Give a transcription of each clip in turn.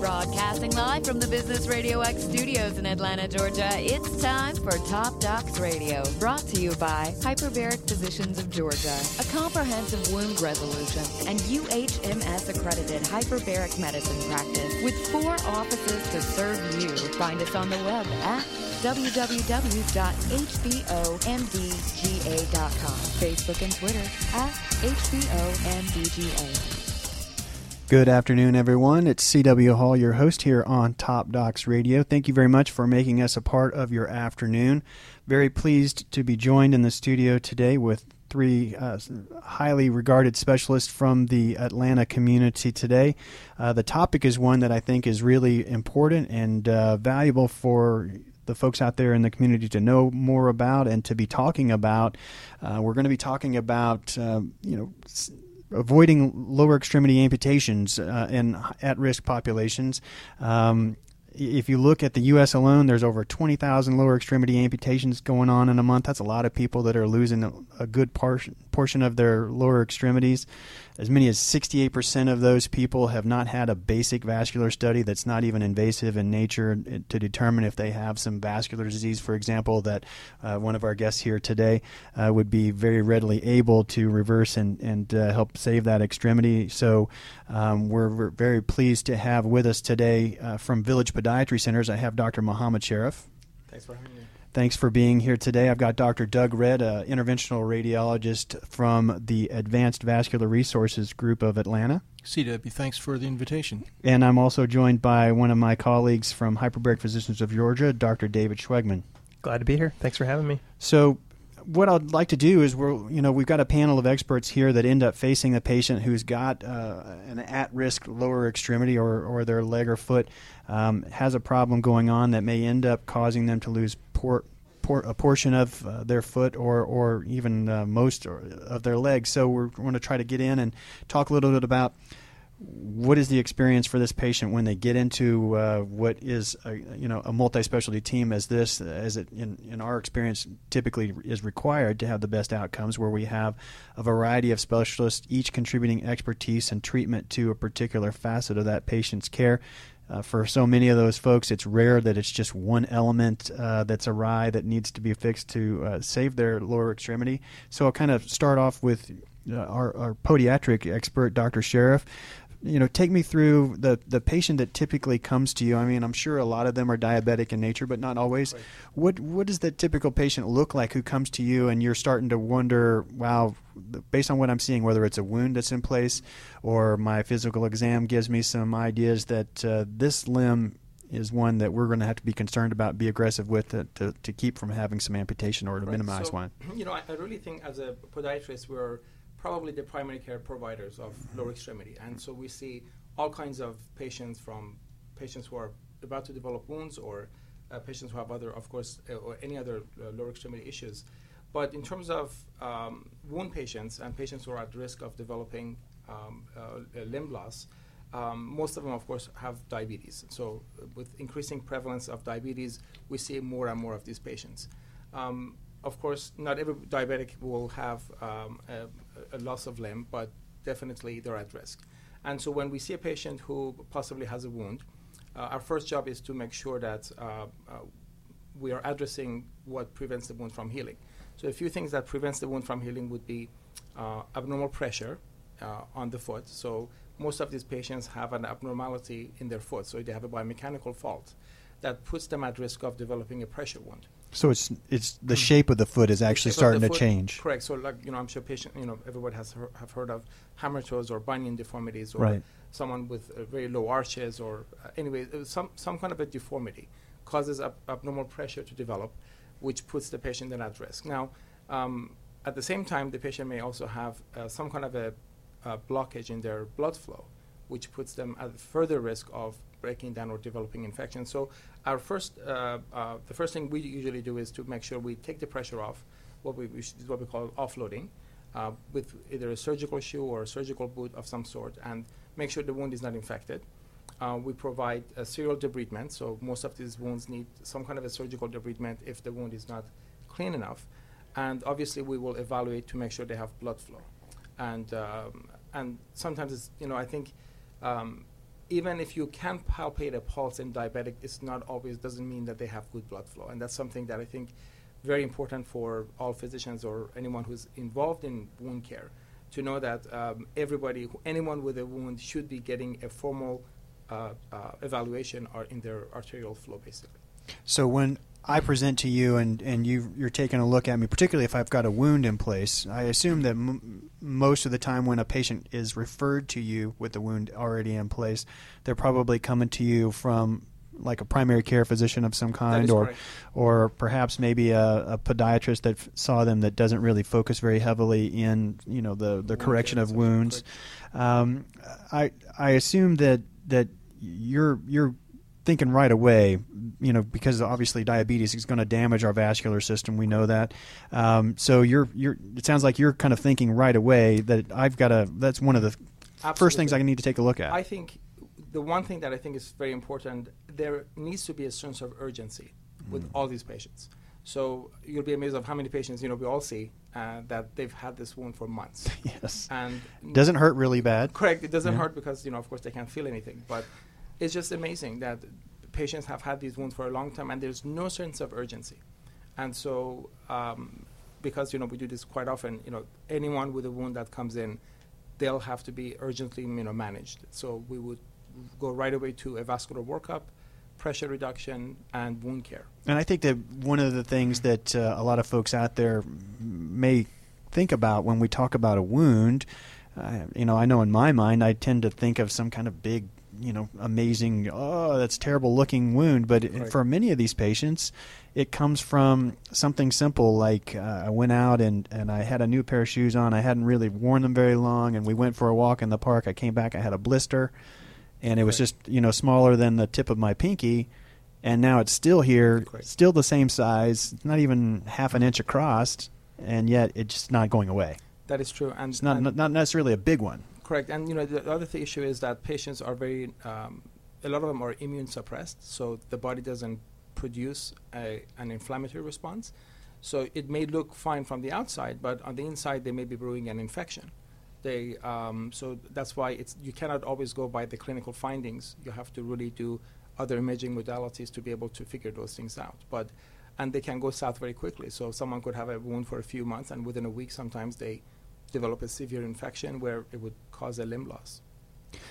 Broadcasting live from the Business Radio X studios in Atlanta, Georgia, it's time for Top Docs Radio, brought to you by Hyperbaric Physicians of Georgia, a comprehensive wound resolution and UHMS accredited hyperbaric medicine practice with four offices to serve you. Find us on the web at www.hbomdga.com, Facebook and Twitter at hbomdga. Good afternoon, everyone. It's C.W. Hall, your host here on Top Docs Radio. Thank you very much for making us a part of your afternoon. Very pleased to be joined in the studio today with three uh, highly regarded specialists from the Atlanta community today. Uh, the topic is one that I think is really important and uh, valuable for the folks out there in the community to know more about and to be talking about. Uh, we're going to be talking about, um, you know, avoiding lower extremity amputations uh, in at-risk populations. Um, if you look at the U.S. alone, there's over 20,000 lower extremity amputations going on in a month. That's a lot of people that are losing a, good portion portion of their lower extremities. As many as 68% of those people have not had a basic vascular study that's not even invasive in nature to determine if they have some vascular disease, for example, that uh, one of our guests here today uh, would be very readily able to reverse and, and uh, help save that extremity. So um, we're, we're, very pleased to have with us today uh, from Village Podiatry Centers, I have Dr. Mohammed Sharif. Thanks for having me. Thanks for being here today. I've got Dr. Doug Red, an interventional radiologist from the Advanced Vascular Resources Group of Atlanta. CW, thanks for the invitation. And I'm also joined by one of my colleagues from Hyperbaric Physicians of Georgia, Dr. David Schwegman. Glad to be here. Thanks for having me. So, what I'd like to do is we're you know we've got a panel of experts here that end up facing the patient who's got uh, an at-risk lower extremity or, or their leg or foot um, has a problem going on that may end up causing them to lose por- por- a portion of uh, their foot or or even uh, most of their legs. So we're going to try to get in and talk a little bit about what is the experience for this patient when they get into uh, what is a, you know a multi-specialty team as this as it in, in our experience typically is required to have the best outcomes where we have a variety of specialists each contributing expertise and treatment to a particular facet of that patient's care uh, for so many of those folks, it's rare that it's just one element uh, that's awry that needs to be fixed to uh, save their lower extremity. So I'll kind of start off with uh, our, our, podiatric expert, Dr. Sharif you know, take me through the the patient that typically comes to you. I mean, I'm sure a lot of them are diabetic in nature, but not always. Right. What what does the typical patient look like who comes to you, and you're starting to wonder, wow, based on what I'm seeing, whether it's a wound that's in place or my physical exam gives me some ideas that uh, this limb is one that we're going to have to be concerned about, be aggressive with to, to, to keep from having some amputation or to right. minimize so, one. You know, I, I really think as a podiatrist, we're probably the primary care providers of lower extremity. And so we see all kinds of patients from patients who are about to develop wounds or uh, patients who have other, of course, uh, or any other uh, lower extremity issues. But in terms of um, wound patients and patients who are at risk of developing um, uh, limb loss, um, most of them, of course, have diabetes. So, uh, with increasing prevalence of diabetes, we see more and more of these patients. Um, of course, not every diabetic will have um, a, a, loss of limb, but definitely they're at risk. And so when we see a patient who possibly has a wound, uh, our first job is to make sure that uh, uh, we are addressing what prevents the wound from healing. So a few things that prevents the wound from healing would be uh, abnormal pressure uh, on the foot. So most of these patients have an abnormality in their foot, so they have a biomechanical fault that puts them at risk of developing a pressure wound. So it's it's the mm. shape of the foot is actually starting to change. Correct. So like you know, I'm sure patient you know everybody has he- have heard of hammer toes or bunion deformities or right. someone with uh, very low arches or uh, anyway uh, some some kind of a deformity causes ab- abnormal pressure to develop, which puts the patient then at risk. Now, um, at the same time, the patient may also have uh, some kind of a, a blockage in their blood flow, which puts them at further risk of breaking down or developing infection. So our first, uh, uh, the first thing we usually do is to make sure we take the pressure off, what we, we what we call offloading, uh, with either a surgical shoe or a surgical boot of some sort, and make sure the wound is not infected. Uh, we provide a serial debridement, so most of these wounds need some kind of a surgical debridement if the wound is not clean enough. And obviously, we will evaluate to make sure they have blood flow. And um, and sometimes it's you know I think um, even if you can palpate a pulse in diabetic, it's not always doesn't mean that they have good blood flow, and that's something that I think very important for all physicians or anyone who's involved in wound care to know that um, everybody, anyone with a wound, should be getting a formal uh, uh, evaluation or in their arterial flow, basically. So when I present to you and, and you, you're taking a look at me, particularly if I've got a wound in place, I assume that m- most of the time when a patient is referred to you with the wound already in place, they're probably coming to you from like a primary care physician of some kind, or correct. or perhaps maybe a, a podiatrist that f- saw them that doesn't really focus very heavily in you know the, the Wound correction care, of wounds. Um, I I assume that that you're you're thinking right away, you know, because obviously diabetes is going to damage our vascular system. We know that. Um, so you're you're. It sounds like you're kind of thinking right away that I've got to. That's one of the first things I need to take a look at. I think the one thing that I think is very important, there needs to be a sense of urgency with Mm. all these patients. So you'll be amazed of how many patients you know we all see uh, that they've had this wound for months. yes. And Doesn't hurt really bad. correct, it doesn't Yeah. hurt because you know of course they can't feel anything, but it's just amazing that patients have had these wounds for a long time and there's no sense of urgency. And so um, because you know we do this quite often, you know anyone with a wound that comes in, they'll have to be urgently you know managed. So we would go right away to a vascular workup, pressure reduction, and wound care. And I think that one of the things that uh, a lot of folks out there may think about when we talk about a wound, uh, you know, I know in my mind I tend to think of some kind of big, you know, amazing, oh, that's terrible looking wound. But Right. for many of these patients, it comes from something simple like uh, I went out and, and I had a new pair of shoes on. I hadn't really worn them very long, and we went for a walk in the park. I came back, I had a blister, and it was just, you know, smaller than the tip of my pinky and now it's still here, still the same size, not even half an inch across, and yet it's just not going away. That is true, and It's not and not necessarily a big one. Correct, and you know the other th- issue is that patients are very, um, a lot of them are immune suppressed, so the body doesn't produce a, an inflammatory response. So it may look fine from the outside, but on the inside they may be brewing an infection. They, um, so that's why it's you cannot always go by the clinical findings. You have to really do other imaging modalities to be able to figure those things out. But and they can go south very quickly. So someone could have a wound for a few months, and within a week, sometimes they develop a severe infection where it would cause a limb loss.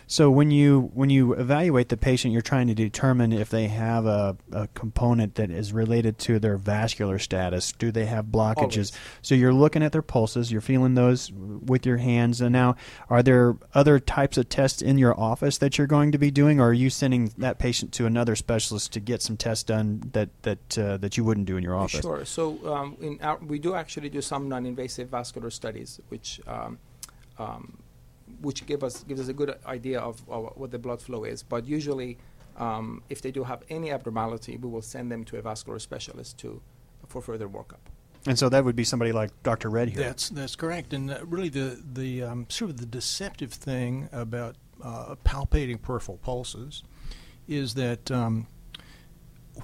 So when you when you evaluate the patient, you're trying to determine if they have a, a component that is related to their vascular status. Do they have blockages? Always. So you're looking at their pulses. You're feeling those with your hands. And now, are there other types of tests in your office that you're going to be doing, or are you sending that patient to another specialist to get some tests done that that uh, that you wouldn't do in your office? Sure. So um, in our, we do actually do some non-invasive vascular studies, which um, um, which give us gives us a good idea of, of what the blood flow is. But usually, um, if they do have any abnormality, we will send them to a vascular specialist to for further workup. And so that would be somebody like Dr. Red here. That's that's correct, and uh, really the the um, sort of the deceptive thing about uh, palpating peripheral pulses is that um,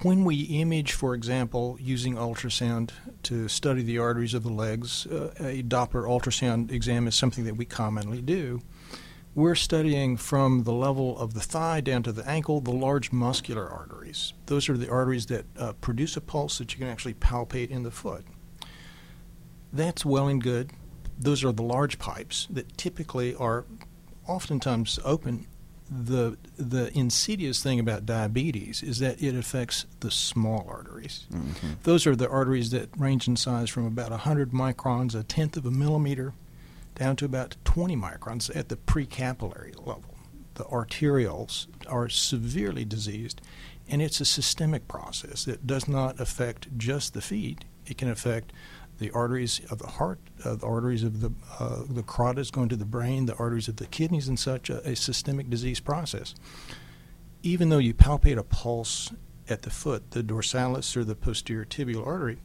when we image, for example, using ultrasound to study the arteries of the legs, uh, a Doppler ultrasound exam is something that we commonly do. We're studying from the level of the thigh down to the ankle the large muscular arteries. Those are the arteries that uh, produce a pulse that you can actually palpate in the foot. That's well and good. Those are the large pipes that typically are oftentimes open. The the insidious thing about diabetes is that it affects the small arteries. Mm-hmm. Those are the arteries that range in size from about 100 microns, a tenth of a millimeter, down to about 20 microns at the precapillary level. The arterioles are severely diseased, and it's a systemic process that does not affect just the feet. It can affect the arteries of the heart, uh, the arteries of the uh, the carotids going to the brain, the arteries of the kidneys, and such a, a systemic disease process. Even though you palpate a pulse at the foot, the dorsalis or the posterior tibial artery,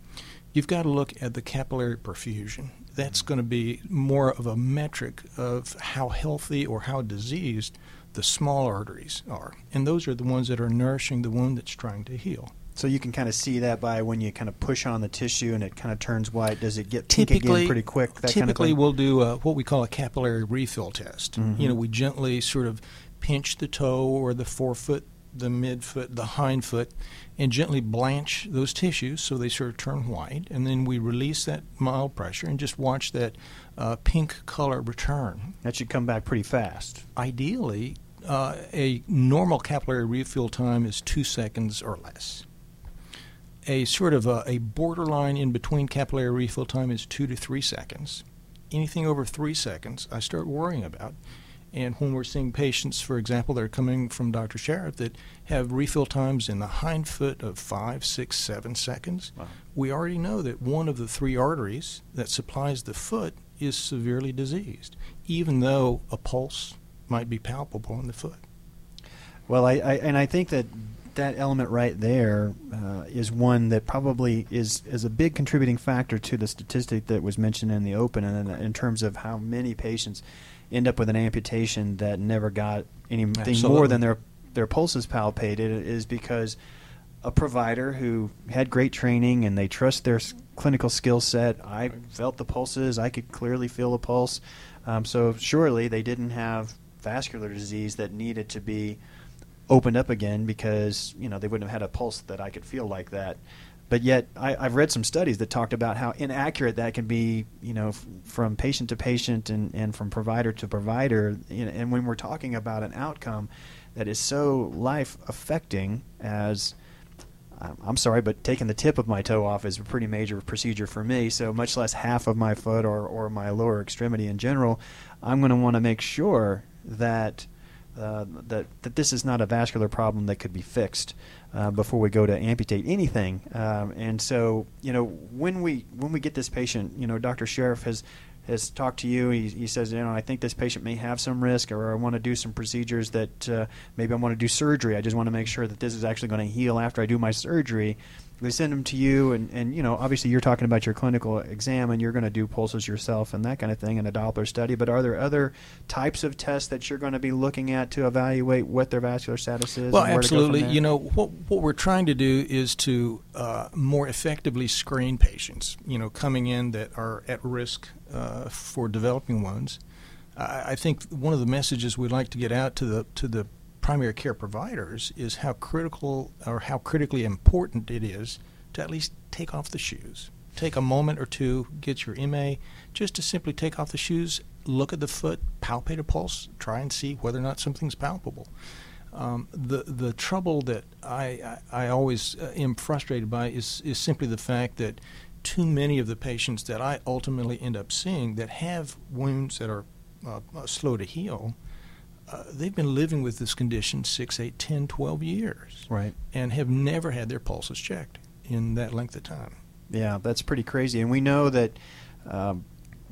you've got to look at the capillary perfusion. That's going to be more of a metric of how healthy or how diseased the small arteries are. And those are the ones that are nourishing the wound that's trying to heal. So you can kind of see that by when you kind of push on the tissue and it kind of turns white. Does it get pink again pretty quick? That typically kind of thing? we'll do uh, what we call a capillary refill test. Mhm. You know, we gently sort of pinch the toe or the forefoot, the midfoot, the hind foot, and gently blanch those tissues so they sort of turn white. And then we release that mild pressure and just watch that uh, pink color return. That should come back pretty fast. Ideally, uh, a normal capillary refill time is two seconds or less. A sort of a, a borderline in between capillary refill time is two to three seconds. Anything over three seconds, I start worrying about. And when we're seeing patients, for example, that are coming from Dr. Sharif that have refill times in the hind foot of five, six, seven seconds, Wow. we already know that one of the three arteries that supplies the foot is severely diseased, even though a pulse might be palpable in the foot. Well, I, I and I think that that element right there uh, is one that probably is is a big contributing factor to the statistic that was mentioned in the open, and in, in terms of how many patients end up with an amputation that never got anything more than their their pulses palpated is because a provider who had great training and they trust their s- clinical skill set. I felt the pulses. I could clearly feel a pulse. Um, so surely they didn't have vascular disease that needed to be opened up again because you know they wouldn't have had a pulse that I could feel like that. But yet, I, I've read some studies that talked about how inaccurate that can be, you know, f- from patient to patient and, and from provider to provider. You know, and when we're talking about an outcome that is so life affecting as I'm- I'm sorry, but taking the tip of my toe off is a pretty major procedure for me. So much less half of my foot or, or my lower extremity in general, I'm going to want to make sure that uh, that that this is not a vascular problem that could be fixed uh, before we go to amputate anything. Um, and so, you know, when we when we get this patient, you know, Dr. Sharif has has talked to you. He, he says, you know, I think this patient may have some risk, or I want to do some procedures that uh, maybe I want to do surgery. I just want to make sure that this is actually going to heal after I do my surgery. We send them to you, and, and you know, obviously you're talking about your clinical exam, and you're going to do pulses yourself and that kind of thing in a Doppler study. But are there other types of tests that you're going to be looking at to evaluate what their vascular status is? Well, and where to go from absolutely. You know what what we're trying to do is to uh, more effectively screen patients. You know, coming in that are at risk uh, for developing wounds. I, I think one of the messages we'd like to get out to the to the primary care providers is how critical or how critically important it is to at least take off the shoes. Take a moment or two, get your MA, just to simply take off the shoes, look at the foot, palpate a pulse, try and see whether or not something's palpable. Um, the the trouble that I I, I always uh, am frustrated by is is simply the fact that too many of the patients that I ultimately end up seeing that have wounds that are uh, uh, slow to heal, uh, they've been living with this condition 6, 8, 10, 12 years right. and have never had their pulses checked in that length of time. Yeah, that's pretty crazy. And we know that um,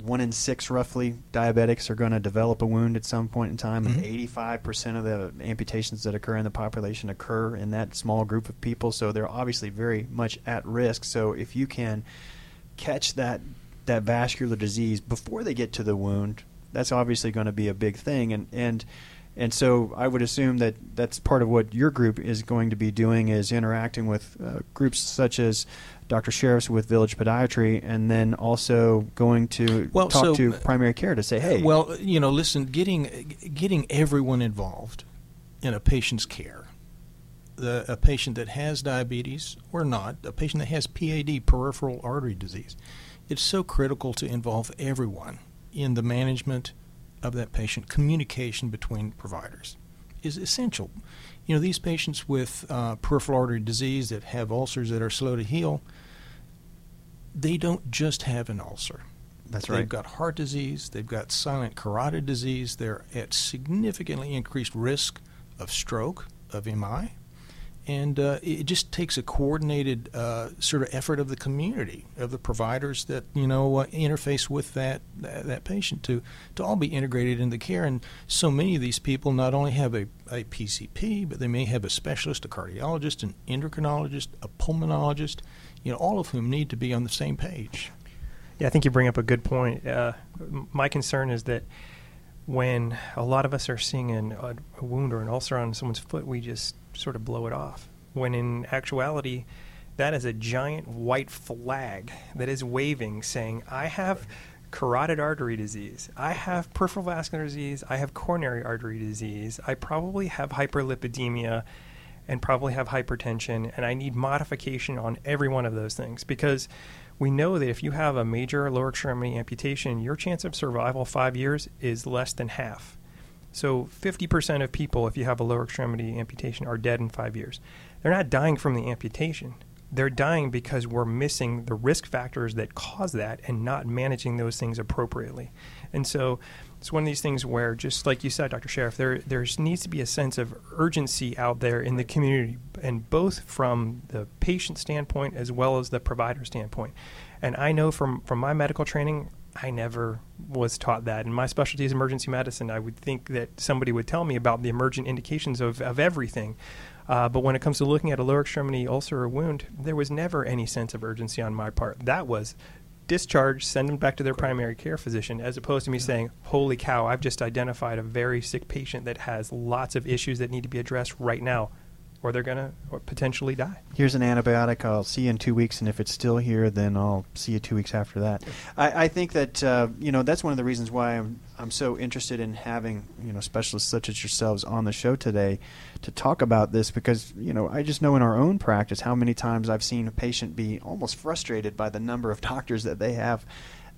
one in six, roughly, diabetics are going to develop a wound at some point in time, and Mhm. 85% of the amputations that occur in the population occur in that small group of people. So they're obviously very much at risk. So if you can catch that that vascular disease before they get to the wound, that's obviously going to be a big thing. And and and so I would assume that that's part of what your group is going to be doing is interacting with uh, groups such as Dr. Sharif's with Village Podiatry, and then also going to Well, talk so- to primary care to say, hey, Well, you know, listen, getting getting everyone involved in a patient's care, the, a patient that has diabetes or not, a patient that has PAD, peripheral artery disease, it's so critical to involve everyone in the management of that patient. Communication between providers is essential. You know, these patients with uh, peripheral artery disease that have ulcers that are slow to heal, they don't just have an ulcer. that's right. They've got heart disease. They've got silent carotid disease. They're at significantly increased risk of stroke, of MI. And uh, it just takes a coordinated uh, sort of effort of the community, of the providers that you know uh, interface with that, that that patient to to all be integrated into care. And so many of these people not only have a, a PCP, but they may have a specialist, a cardiologist, an endocrinologist, a pulmonologist, you know, all of whom need to be on the same page. Yeah, I think you bring up a good point. Uh, my concern is that when a lot of us are seeing an, a wound or an ulcer on someone's foot, we just sort of blow it off. When in actuality, that is a giant white flag that is waving, saying, "I have carotid artery disease. I have peripheral vascular disease. I have coronary artery disease. I probably have hyperlipidemia and probably have hypertension. And I need modification on every one of those things because we know that if you have a major lower extremity amputation, your chance of survival five years is less than half. So 50% of people, if you have a lower extremity amputation, are dead in five years. They're not dying from the amputation. They're dying because we're missing the risk factors that cause that and not managing those things appropriately. And so it's one of these things where, just like you said, Dr. Sharif, there there needs to be a sense of urgency out there in the community, and both from the patient standpoint as well as the provider standpoint. And I know from from my medical training, I never was taught that. And my specialty is emergency medicine. I would think that somebody would tell me about the emergent indications of, of everything. Uh, but when it comes to looking at a lower extremity ulcer or wound, there was never any sense of urgency on my part. That was discharge, send them back to their primary care physician, as opposed to me saying, Holy cow, I've just identified a very sick patient that has lots of issues that need to be addressed right now or they're going to potentially die. Here's an antibiotic. I'll see you in two weeks, and if it's still here, then I'll see you two weeks after that. I, I think that uh, you know that's one of the reasons why I'm I'm so interested in having you know specialists such as yourselves on the show today to talk about this because you know I just know in our own practice how many times I've seen a patient be almost frustrated by the number of doctors that they have.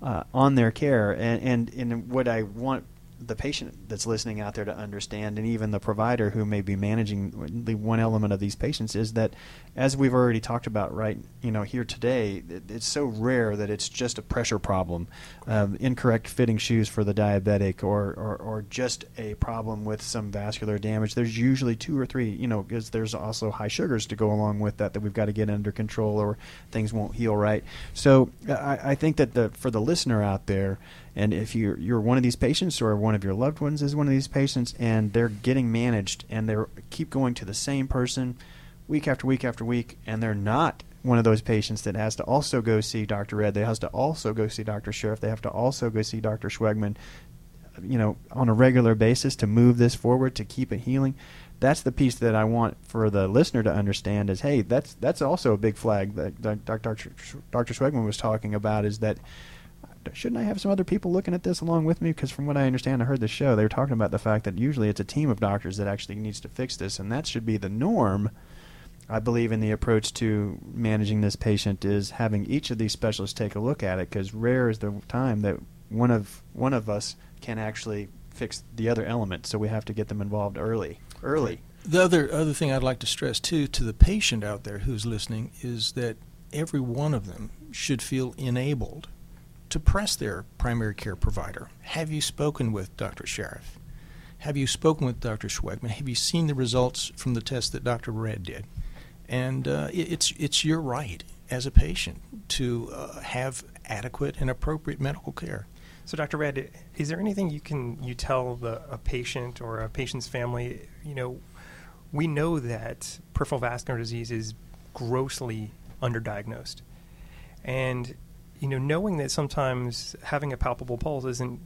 Uh, on their care, and, and and what I want the patient that's listening out there to understand, and even the provider who may be managing the one element of these patients, is that, as we've already talked about, right, you know, here today, it, it's so rare that it's just a pressure problem, um, incorrect fitting shoes for the diabetic, or, or or just a problem with some vascular damage. There's usually two or three, you know, because there's also high sugars to go along with that that we've got to get under control, or things won't heal right. So I, I think that the for the listener out there and if you're, you're one of these patients or one of your loved ones is one of these patients and they're getting managed and they keep going to the same person week after week after week and they're not one of those patients that has to also go see Dr. Red, they has to also go see Dr. Sharif, they have to also go see Dr. Schwegman, you know, on a regular basis to move this forward to keep it healing. That's the piece that I want for the listener to understand is, hey, that's that's also a big flag that Dr. Dr. Schwegman was talking about is that shouldn't I have some other people looking at this along with me? Because from what I understand, I heard the show, they were talking about the fact that usually it's a team of doctors that actually needs to fix this, and that should be the norm. I believe in the approach to managing this patient is having each of these specialists take a look at it, because rare is the time that one of one of us can actually fix the other element. So we have to get them involved early. Early. The other other thing I'd like to stress too to the patient out there who's listening is that every one of them should feel enabled to press their primary care provider. Have you spoken with Dr. Sharif? Have you spoken with Dr. Schwegman? Have you seen the results from the test that Dr. Red did? And uh, it's it's your right as a patient to uh, have adequate and appropriate medical care. So, Dr. Red, is there anything you can you tell the, a patient or a patient's family? You know, we know that peripheral vascular disease is grossly underdiagnosed, and you know, knowing that sometimes having a palpable pulse isn't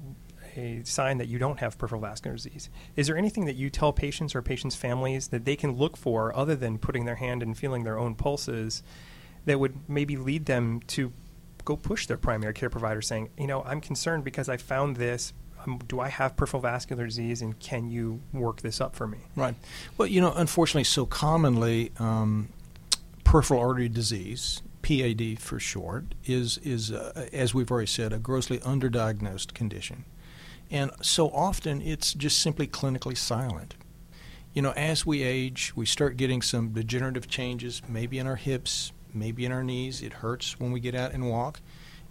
a sign that you don't have peripheral vascular disease. Is there anything that you tell patients or patients' families that they can look for other than putting their hand and feeling their own pulses that would maybe lead them to go push their primary care provider saying, you know, I'm concerned because I found this. Um, do I have peripheral vascular disease and can you work this up for me? Right. Well, you know, unfortunately, so commonly, um, peripheral artery disease PAD for short, is, is uh, as we've already said, a grossly underdiagnosed condition. And so often it's just simply clinically silent. You know, as we age, we start getting some degenerative changes, maybe in our hips, maybe in our knees. It hurts when we get out and walk.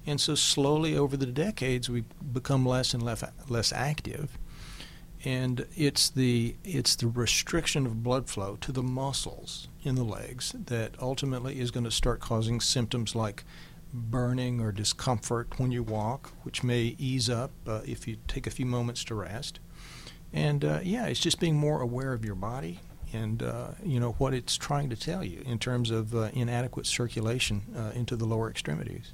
And so slowly over the decades, we become less and less, less active and it's the it's the restriction of blood flow to the muscles in the legs that ultimately is going to start causing symptoms like burning or discomfort when you walk, which may ease up uh, if you take a few moments to rest. And uh, yeah, it's just being more aware of your body and uh, you know what it's trying to tell you in terms of uh, inadequate circulation uh, into the lower extremities.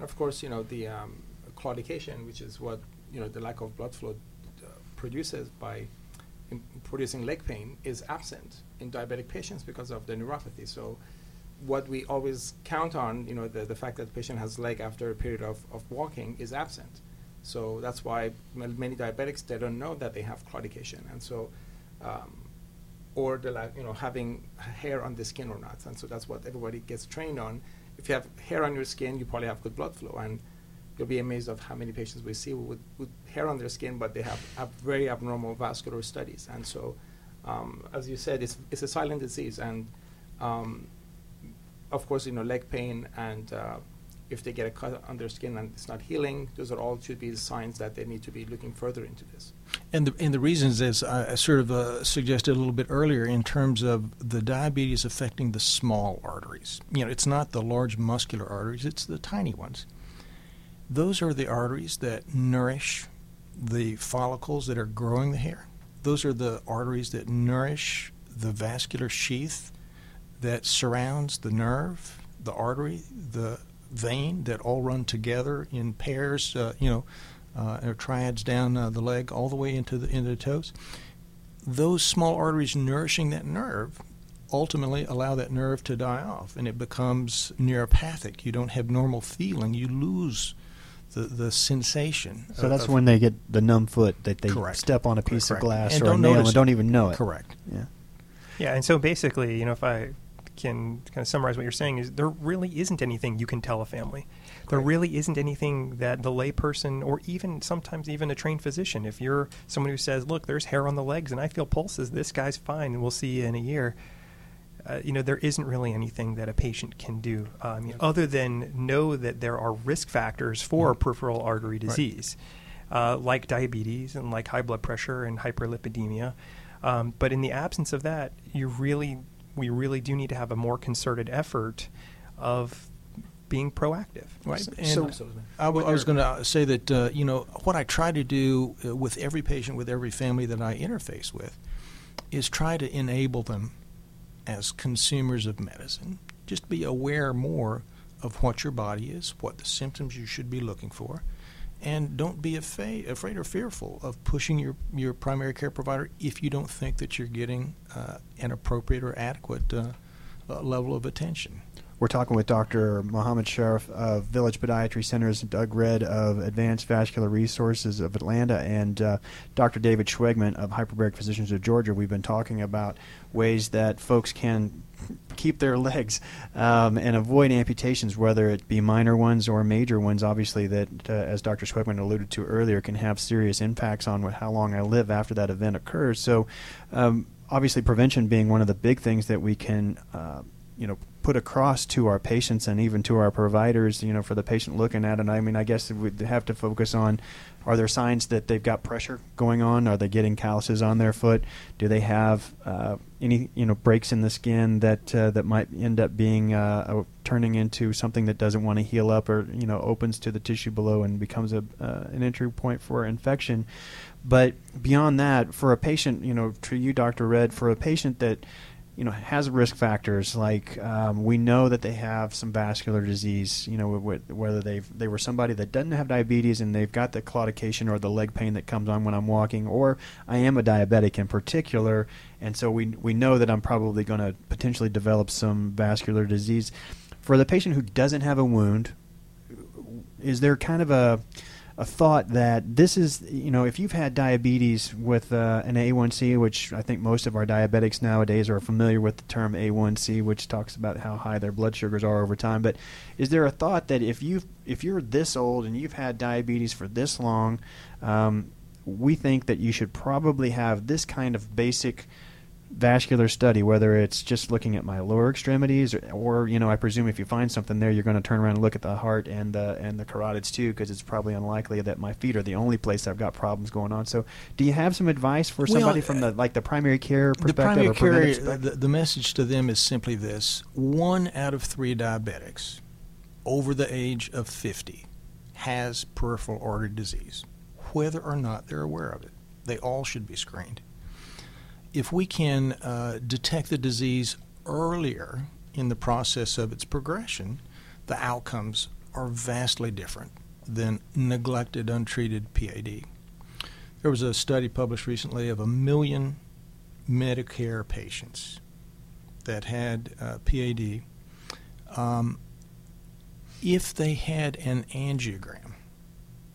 Of course, you know the um, claudication, which is what you know the lack of blood flow produces by producing leg pain is absent in diabetic patients because of the neuropathy. So what we always count on, you know, the, the fact that the patient has leg after a period of, of walking is absent. So that's why many diabetics they don't know that they have claudication, and so um, or the like, you know having hair on the skin or not, and so that's what everybody gets trained on. If you have hair on your skin, you probably have good blood flow, and you'll be amazed of how many patients we see with, with hair on their skin, but they have, have very abnormal vascular studies, and so. Um, as you said, it's, it's a silent disease, and um, of course, you know, leg pain and uh, if they get a cut on their skin and it's not healing, those are all should be the signs that they need to be looking further into this. And the, and the reasons, as I sort of uh, suggested a little bit earlier, in terms of the diabetes affecting the small arteries. You know, it's not the large muscular arteries; it's the tiny ones. Those are the arteries that nourish the follicles that are growing the hair. Those are the arteries that nourish the vascular sheath that surrounds the nerve, the artery, the vein that all run together in pairs, uh, you know, uh, or triads down uh, the leg all the way into the into the toes. Those small arteries nourishing that nerve ultimately allow that nerve to die off, and it becomes neuropathic. You don't have normal feeling. You lose the, the sensation. So of, that's when they get the numb foot that they correct. step on a piece correct. of glass and or a nail and don't even know it. Correct. Yeah. Yeah, and so basically, you know, if I can kind of summarize what you're saying is there really isn't anything you can tell a family. There really isn't anything that the layperson or even sometimes even a trained physician, if you're someone who says, "Look, there's hair on the legs and I feel pulses. This guy's fine, and we'll see you in a year." Uh, you know, there isn't really anything that a patient can do um, other than know that there are risk factors for mm-hmm. peripheral artery disease, right. uh, like diabetes and like high blood pressure and hyperlipidemia. Um, but in the absence of that, you really we really do need to have a more concerted effort of being proactive. Right. And so I, w- I was going to say that uh, you know what I try to do uh, with every patient, with every family that I interface with, is try to enable them as consumers of medicine. Just be aware more of what your body is, what the symptoms you should be looking for, and don't be afraid, afraid or fearful of pushing your, your primary care provider if you don't think that you're getting uh, an appropriate or adequate uh, uh, level of attention. We're talking with Dr. Mohammed Sharif of Village Podiatry Centers, Doug Red of Advanced Vascular Resources of Atlanta, and uh, Dr. David Schwegman of Hyperbaric Physicians of Georgia. We've been talking about ways that folks can keep their legs um, and avoid amputations, whether it be minor ones or major ones. Obviously, that uh, as Dr. Schwegman alluded to earlier, can have serious impacts on how long I live after that event occurs. So, um, obviously, prevention being one of the big things that we can, uh, you know, put across to our patients and even to our providers, you know, for the patient looking at it. I mean, I guess we'd have to focus on are there signs that they've got pressure going on? Are they getting calluses on their foot? Do they have uh, any, you know, breaks in the skin that uh, that might end up being uh, turning into something that doesn't want to heal up or you know opens to the tissue below and becomes a uh, an entry point for infection? But beyond that, for a patient, you know, to you, Dr. Red, for a patient that you know has risk factors. Like um, we know that they have some vascular disease you know whether they they were somebody that doesn't have diabetes and they've got the claudication or the leg pain that comes on when I'm walking or I am a diabetic in particular. And so we we know that I'm probably going to potentially develop some vascular disease. For the patient who doesn't have a wound is there kind of a a thought that this is, you know, if you've had diabetes with uh, an A1C, which I think most of our diabetics nowadays are familiar with the term A1C, which talks about how high their blood sugars are over time. But is there a thought that if you if you're this old and you've had diabetes for this long, um, we think that you should probably have this kind of basic vascular study, whether it's just looking at my lower extremities, or, or, you know, I presume if you find something there, you're going to turn around and look at the heart and the and the carotids too, because it's probably unlikely that my feet are the only place I've got problems going on. So, do you have some advice for somebody from uh, the like the primary care perspective? The primary care, the, the message to them is simply this: one out of three diabetics over the age of 50 has peripheral artery disease, whether or not they're aware of it. They all should be screened if we can uh, detect the disease earlier in the process of its progression, the outcomes are vastly different than neglected, untreated PAD. There was a study published recently of a million Medicare patients that had uh, PAD. Um, if they had an angiogram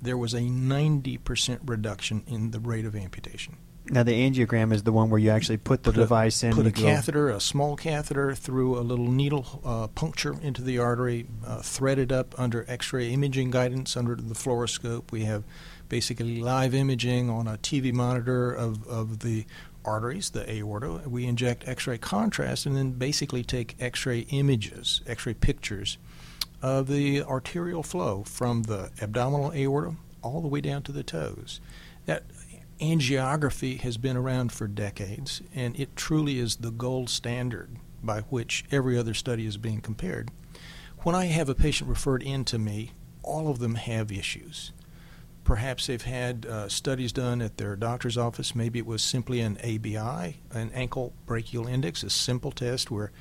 there was a 90% reduction in the rate of amputation. Now the angiogram is the one where you actually put the Put a- device in. Put a catheter, a small catheter, through a little needle uh, puncture into the artery, uh, threaded up under X-ray imaging guidance under the fluoroscope. We have basically live imaging on a TV monitor of, of the arteries, the aorta. We inject X-ray contrast and then basically take X-ray images, X-ray pictures of the arterial flow from the abdominal aorta all the way down to the toes. That angiography has been around for decades, and it truly is the gold standard by which every other study is being compared. When I have a patient referred in to me, all of them have issues. Perhaps they've had uh, studies done at their doctor's office. Maybe it was simply an ABI, an ankle brachial index, a simple test where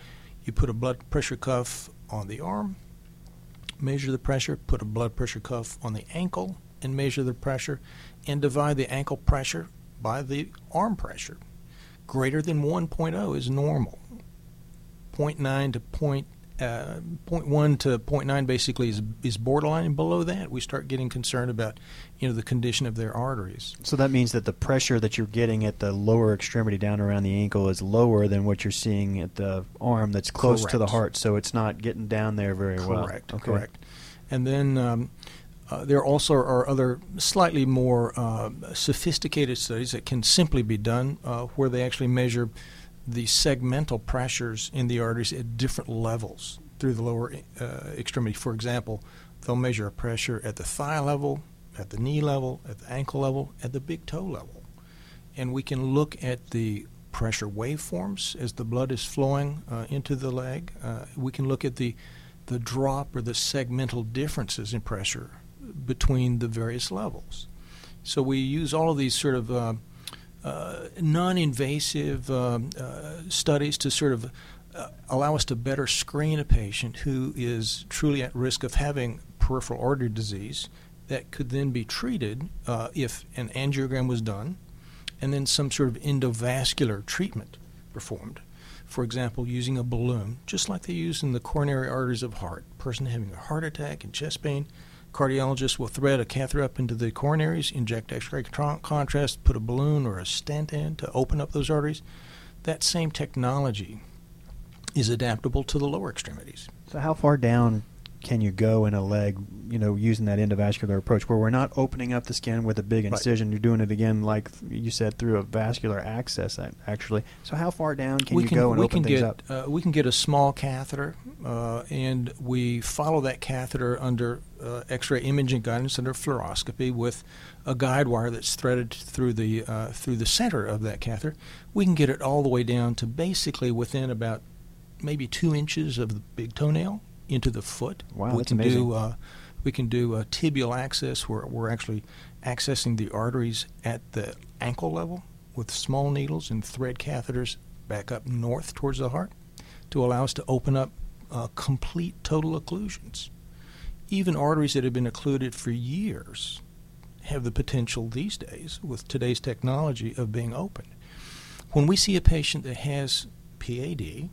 you put a blood pressure cuff on the arm, measure the pressure, put a blood pressure cuff on the ankle, and measure the pressure, and divide the ankle pressure by the arm pressure. Greater than 1.0 is normal. 0.9 to point, uh, 0.1 to 0.9 basically is, is borderline, and below that we start getting concerned about, you know, the condition of their arteries. So that means that the pressure that you're getting at the lower extremity down around the ankle is lower than what you're seeing at the arm that's close to the heart. So it's not getting down there very well. Correct. Okay. Correct. And then um, uh, there also are other slightly more uh, sophisticated studies that can simply be done uh, where they actually measure the segmental pressures in the arteries at different levels through the lower uh, extremity. For example, they'll measure a pressure at the thigh level, at the knee level, at the ankle level, at the big toe level. And we can look at the pressure waveforms as the blood is flowing uh, into the leg. We can look at the the drop or the segmental differences in pressure between the various levels. So we use all of these sort of uh, uh, non-invasive um, studies to sort of uh, allow us to better screen a patient who is truly at risk of having peripheral artery disease that could then be treated if an angiogram was done and then some sort of endovascular treatment performed. For example, using a balloon, just like they use in the coronary arteries of heart. Person having a heart attack and chest pain, cardiologist will thread a catheter up into the coronaries, inject X-ray contrast, put a balloon or a stent in to open up those arteries. That same technology is adaptable to the lower extremities. So how far down can you go in a leg, you know, using that endovascular approach where we're not opening up the skin with a big Right. incision, you're doing it again like you said through a vascular access actually. So how far down can we you can, go and we open can things get, up? Uh, we can get a small catheter, uh, and we follow that catheter under uh, X-ray imaging guidance under fluoroscopy with a guide wire that's threaded through the uh, through the center of that catheter. We can get it all the way down to basically within about maybe two inches of the big toenail into the foot. Wow, we that's can amazing. do uh, we can do a tibial access where we're actually accessing the arteries at the ankle level with small needles and thread catheters back up north towards the heart to allow us to open up uh, complete total occlusions. Even arteries that have been occluded for years have the potential these days, with today's technology, of being opened. When we see a patient that has PAD,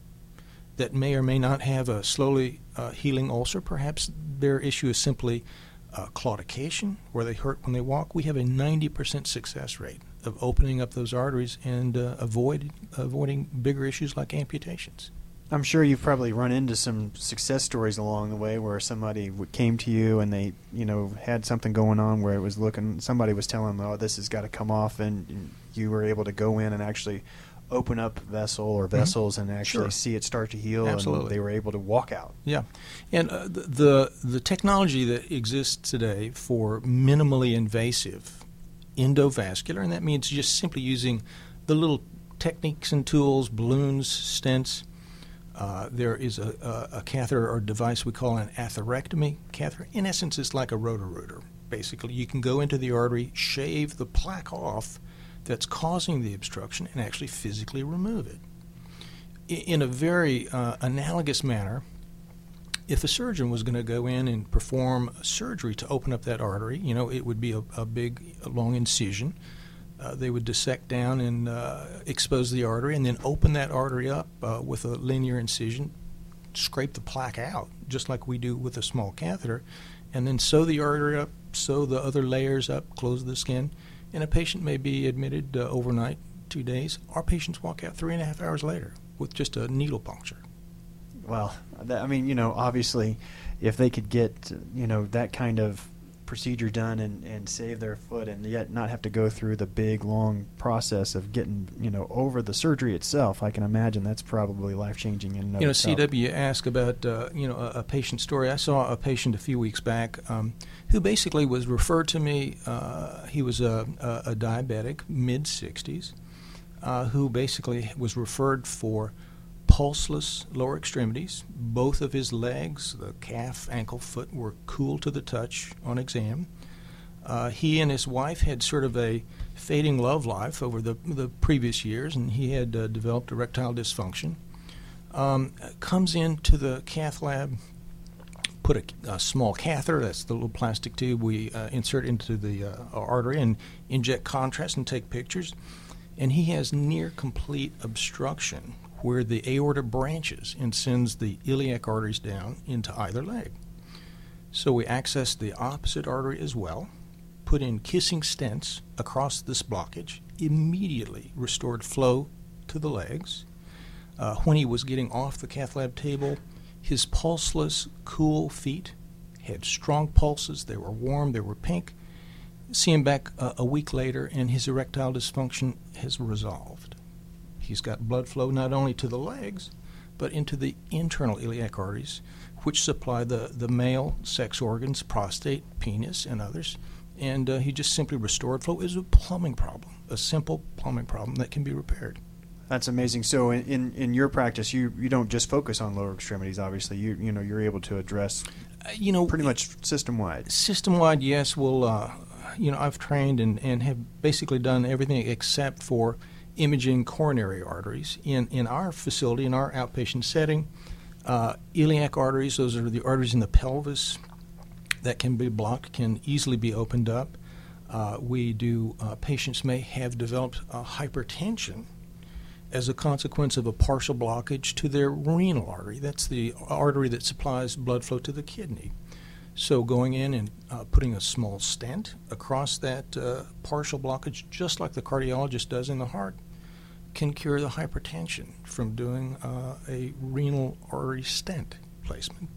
that may or may not have a slowly uh, healing ulcer. Perhaps their issue is simply uh, claudication, where they hurt when they walk. We have a 90% success rate of opening up those arteries and uh, avoid avoiding bigger issues like amputations. I'm sure you've probably run into some success stories along the way where somebody came to you and they, you know, had something going on where it was looking. Somebody was telling them, "Oh, this has got to come off," and you were able to go in and actually open up vessel or vessels and actually Sure. see it start to heal, Absolutely. and they were able to walk out. Yeah, and uh, the, the technology that exists today for minimally invasive endovascular, and that means just simply using the little techniques and tools, balloons, stents. Uh, there is a, a, a catheter or device we call an atherectomy catheter. In essence, it's like a Roto-Rooter. Basically, you can go into the artery, shave the plaque off that's causing the obstruction, and actually physically remove it. In a very uh, analogous manner, if a surgeon was going to go in and perform surgery to open up that artery, you know, it would be a, a big, long incision. Uh, they would dissect down and uh, expose the artery, and then open that artery up uh, with a linear incision, scrape the plaque out, just like we do with a small catheter, and then sew the artery up, sew the other layers up, close the skin, and a patient may be admitted uh, overnight, two days. Our patients walk out three and a half hours later with just a needle puncture. Well, that, I mean, you know, obviously, if they could get, you know, that kind of procedure done and, and save their foot and yet not have to go through the big long process of getting you know over the surgery itself i can imagine that's probably life changing in you know itself. cw asked about uh, you know a, a, patient story i saw a patient a few weeks back um, who basically was referred to me uh, he was a, a, a diabetic mid 60s uh, who basically was referred for pulseless lower extremities. Both of his legs, the calf, ankle, foot, were cool to the touch on exam. Uh, he and his wife had sort of a fading love life over the, the previous years, and he had uh, developed erectile dysfunction. Um, comes into the cath lab, put a, a, small catheter, that's the little plastic tube we uh, insert into the uh, artery, and inject contrast and take pictures. And he has near complete obstruction where the aorta branches and sends the iliac arteries down into either leg. So we access the opposite artery as well, put in kissing stents across this blockage, immediately restored flow to the legs. Uh, when he was getting off the cath lab table, his pulseless, cool feet had strong pulses. They were warm, they were pink. See him back uh, a week later, and his erectile dysfunction has resolved. He's got blood flow not only to the legs, but into the internal iliac arteries, which supply the, the male sex organs, prostate, penis, and others. And uh, he just simply restored flow. Is a plumbing problem, a simple plumbing problem that can be repaired. That's amazing. So in, in, in, your practice, you, you don't just focus on lower extremities. Obviously, you you know you're able to address, uh, you know, pretty much system wide. System wide, yes. Well, uh, you know, I've trained and, and have basically done everything except for imaging coronary arteries. In, in our facility, in our outpatient setting, uh, iliac arteries, those are the arteries in the pelvis that can be blocked, can easily be opened up. Uh, we do, uh, patients may have developed hypertension as a consequence of a partial blockage to their renal artery. That's the artery that supplies blood flow to the kidney. So, going in and uh, putting a small stent across that uh, partial blockage, just like the cardiologist does in the heart, can cure the hypertension from doing uh, a renal artery stent placement,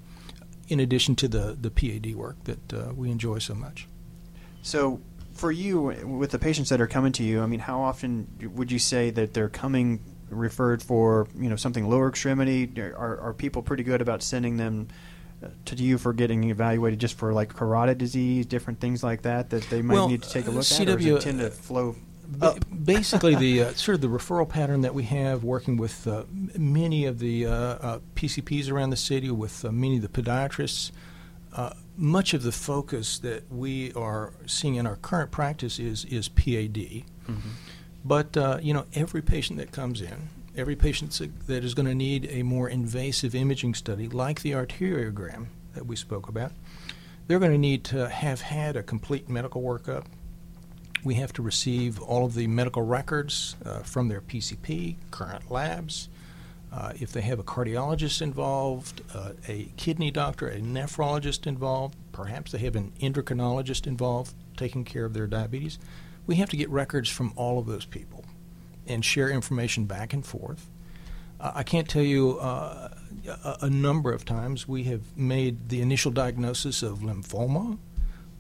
in addition to the, the PAD work that uh, we enjoy so much. So, for you, with the patients that are coming to you, I mean, how often would you say that they're coming referred for, you know, something lower extremity? Are, are people pretty good about sending them? Uh, to you for getting evaluated just for like carotid disease, different things like that that they might well, need to take a look CW, at, or does it tend to flow Ba- basically, the uh, sort of the referral pattern that we have working with uh, many of the uh, uh PCPs around the city, with uh, many of the podiatrists, uh, much of the focus that we are seeing in our current practice is is PAD. Mm-hmm. But you know, every patient that comes in, every patient that is going to need a more invasive imaging study, like the arteriogram that we spoke about, they're going to need to have had a complete medical workup we have to receive all of the medical records uh, from their PCP, current labs. Uh, if they have a cardiologist involved, uh, a kidney doctor, a nephrologist involved, perhaps they have an endocrinologist involved taking care of their diabetes, we have to get records from all of those people and share information back and forth. Uh, I can't tell you uh, a, a number of times we have made the initial diagnosis of lymphoma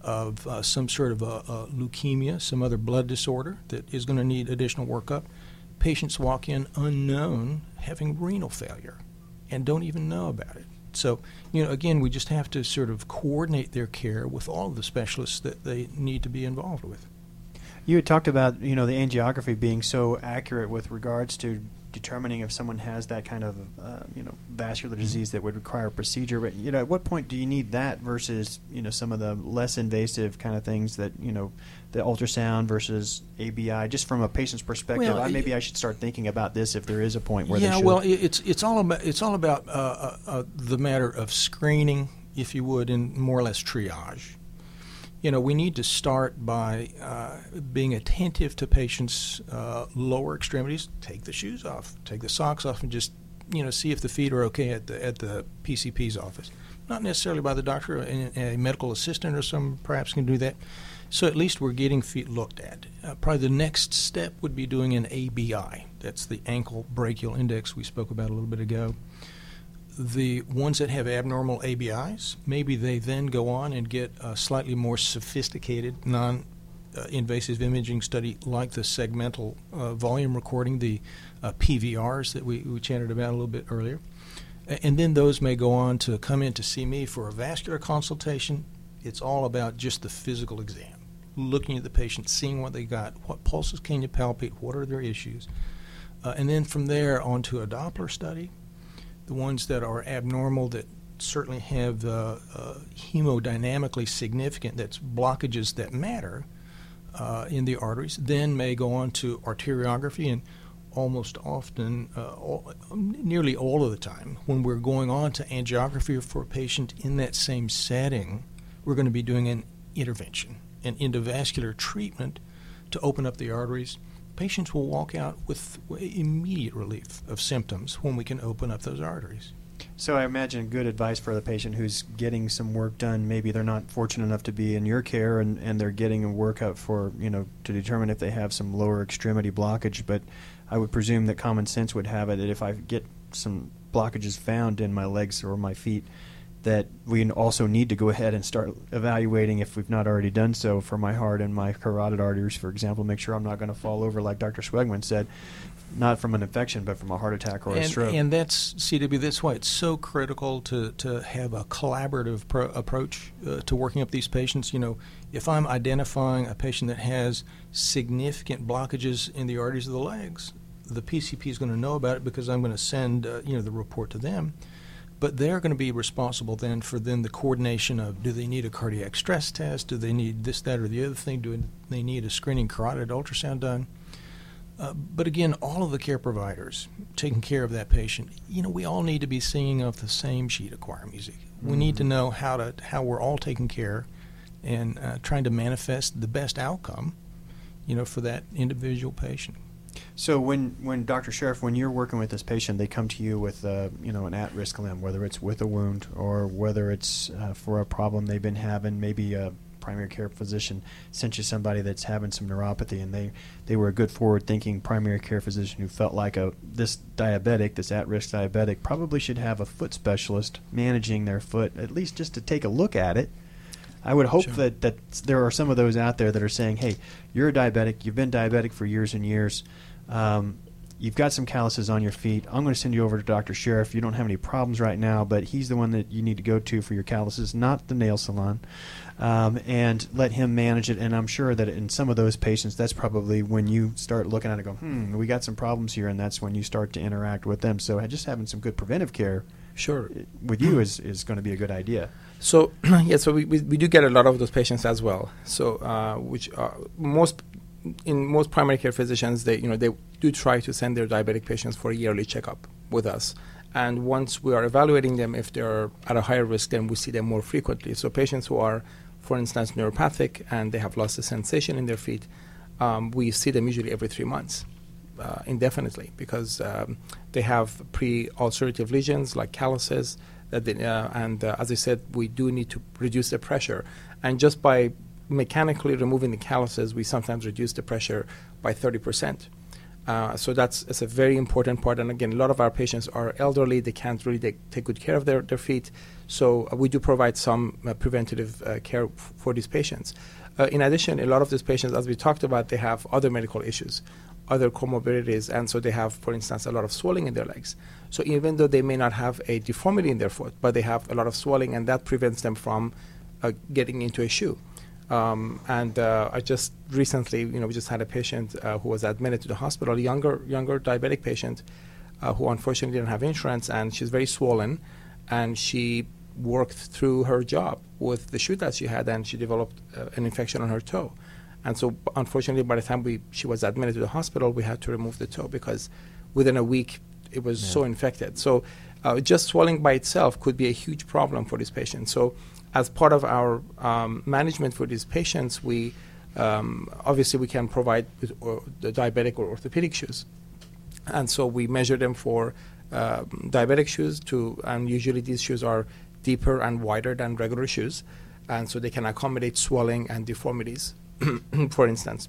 of uh, some sort of a, a, leukemia, some other blood disorder that is going to need additional workup. Patients walk in unknown having renal failure and don't even know about it. So, you know, again, we just have to sort of coordinate their care with all of the specialists that they need to be involved with. You had talked about, you know, the angiography being so accurate with regards to determining if someone has that kind of uh, you know vascular disease that would require a procedure. But you know, at what point do you need that versus you know some of the less invasive kind of things that you know the ultrasound versus ABI? Just from a patient's perspective, well, I, maybe I should start thinking about this if there is a point where yeah. well, it's it's all about it's all about uh, uh, uh, the matter of screening, if you would, and more or less triage you know, we need to start by uh, being attentive to patients' uh, lower extremities. Take the shoes off, take the socks off, and just you know see if the feet are okay at the at the PCP's office. not necessarily by the doctor, a, a medical assistant or some perhaps can do that. So at least we're getting feet looked at. Uh, probably the next step would be doing an ABI. That's the ankle brachial index we spoke about a little bit ago. The ones that have abnormal ABIs, maybe they then go on and get a slightly more sophisticated non invasive imaging study like the segmental uh, volume recording, the uh, PVRs that we, we chatted about a little bit earlier. And then those may go on to come in to see me for a vascular consultation. It's all about just the physical exam looking at the patient, seeing what they got, what pulses can you palpate, what are their issues, uh, and then from there on to a Doppler study. The ones that are abnormal that certainly have uh, uh, hemodynamically significant, that's blockages that matter uh, in the arteries, then may go on to arteriography and almost often, uh, all, nearly all of the time, when we're going on to angiography for a patient in that same setting, we're going to be doing an intervention an endovascular treatment to open up the arteries, patients will walk out with immediate relief of symptoms when we can open up those arteries. So I imagine good advice for the patient who's getting some work done. Maybe they're not fortunate enough to be in your care, and, and they're getting a workup for you know to determine if they have some lower extremity blockage. But I would presume that common sense would have it that if I get some blockages found in my legs or my feet, that we also need to go ahead and start evaluating if we've not already done so for my heart and my carotid arteries, for example, make sure I'm not going to fall over like Dr. Schwegman said, not from an infection, but from a heart attack or and, a stroke. And that's CW. That's why it's so critical to to have a collaborative pro- approach uh, to working up these patients. You know, if I'm identifying a patient that has significant blockages in the arteries of the legs, the PCP is going to know about it because I'm going to send uh, you know the report to them but they're going to be responsible then for then the coordination of do they need a cardiac stress test do they need this that or the other thing do they need a screening carotid ultrasound done uh, but again all of the care providers taking care of that patient you know we all need to be singing off the same sheet of choir music mm-hmm. we need to mm-hmm. know how to how we're all taking care and uh, trying to manifest the best outcome you know for that individual patient so when, when Dr. Sharif, when you're working with this patient, they come to you with uh, you know an at-risk limb, whether it's with a wound or whether it's uh, for a problem they've been having, maybe a primary care physician sent you somebody that's having some neuropathy, and they, they were a good forward-thinking primary care physician who felt like a this diabetic, this at-risk diabetic, probably should have a foot specialist managing their foot at least just to take a look at it. I would hope sure. that, that there are some of those out there that are saying, "Hey, you're a diabetic. You've been diabetic for years and years." Um, you've got some calluses on your feet. I'm going to send you over to Dr. Sharif. You don't have any problems right now, but he's the one that you need to go to for your calluses, not the nail salon, um, and let him manage it. And I'm sure that in some of those patients, that's probably when you start looking at it, go, hmm, we got some problems here, and that's when you start to interact with them. So just having some good preventive care, sure, with you is is going to be a good idea. So yeah, so we, we, we, do get a lot of those patients as well. So uh, which are most in most primary care physicians, they you know they do try to send their diabetic patients for a yearly checkup with us. And once we are evaluating them, if they're at a higher risk, then we see them more frequently. So patients who are, for instance, neuropathic and they have lost the sensation in their feet, um, we see them usually every three months. Uh, indefinitely because um, they have pre-ulcerative lesions like calluses they, uh, and uh, as I said we do need to reduce the pressure and just by mechanically removing the calluses, we sometimes reduce the pressure by 30%. Uh, so that's, that's a very important part. And again, a lot of our patients are elderly; they can't really take, take good care of their, their feet. So uh, we do provide some uh, preventative uh, care f- for these patients. Uh, in addition, a lot of these patients, as we talked about, they have other medical issues, other comorbidities, and so they have, for instance, a lot of swelling in their legs. So even though they may not have a deformity in their foot, but they have a lot of swelling, and that prevents them from uh, getting into a shoe. Um, and uh, I just recently, you know, we just had a patient uh, who was admitted to the hospital, a younger, younger diabetic patient uh, who unfortunately didn't have insurance, and she's very swollen, and she worked through her job with the shoe that she had, and she developed uh, an infection on her toe. And so, unfortunately, by the time we she was admitted to the hospital, we had to remove the toe because within a week it was yeah. so infected. So, uh, just swelling by itself could be a huge problem for this patient. So as part of our um, management for these patients, we um, obviously we can provide or the diabetic or orthopedic shoes, and so we measure them for uh, diabetic shoes to, and usually these shoes are deeper and wider than regular shoes, and so they can accommodate swelling and deformities, for instance.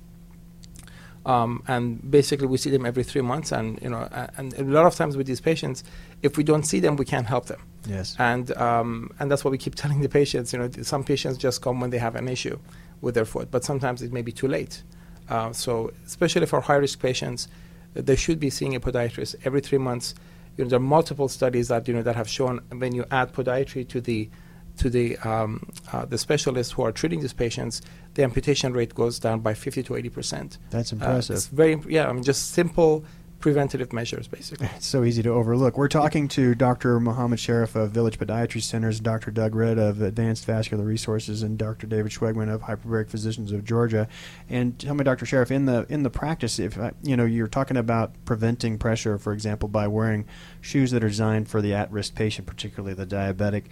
Um, and basically, we see them every three months, and you know, and a lot of times with these patients, if we don't see them, we can't help them, Yes. and um, and that's what we keep telling the patients. You know, some patients just come when they have an issue with their foot, but sometimes it may be too late. Uh, so, especially for high risk patients, uh, they should be seeing a podiatrist every three months. You know, there are multiple studies that you know that have shown when you add podiatry to the to the um, uh, the specialists who are treating these patients, the amputation rate goes down by 50 to 80 percent. That's Uh, impressive. it's very yeah. I mean, just simple preventative measures, basically. It's so easy to overlook. We're talking to Dr. Mohammed Sharif of Village Podiatry Centers, Dr. Doug Red of Advanced Vascular Resources, and Dr. David Schwegman of Hyperbaric Physicians of Georgia. And tell me, Dr. Sharif, in the in the practice, if I, you know you're talking about preventing pressure, for example, by wearing shoes that are designed for the at-risk patient, particularly the diabetic,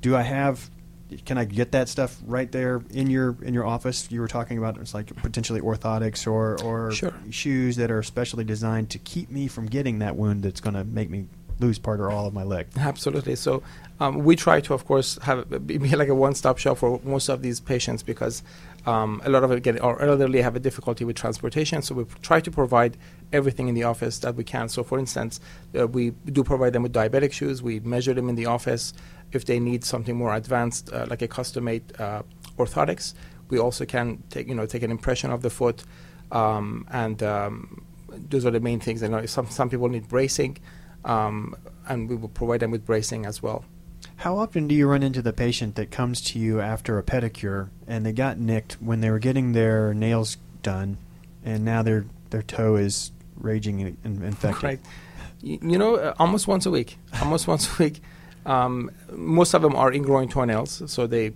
do I have can I get that stuff right there in your in your office? You were talking about it's like potentially orthotics or or Sure. shoes that are specially designed to keep me from getting that wound that's going to make me lose part or all of my leg. Absolutely. So um, we try to, of course, have be like a one-stop shop for most of these patients because um, a lot of it get our elderly have a difficulty with transportation. So we try to provide everything in the office that we can. So, for instance, uh, we do provide them with diabetic shoes. We measure them in the office. If they need something more advanced, uh, like a custom-made uh, orthotics, we also can take you know take an impression of the foot, um, and um, those are the main things. I know some some people need bracing um, and we will provide them with bracing as well. How often do you run into the patient that comes to you after a pedicure and they got nicked when they were getting their nails done, and now their their toe is raging infected? Right. You know, uh, almost once a week. Almost once a week. Um, most of them are ingrowing toenails, so they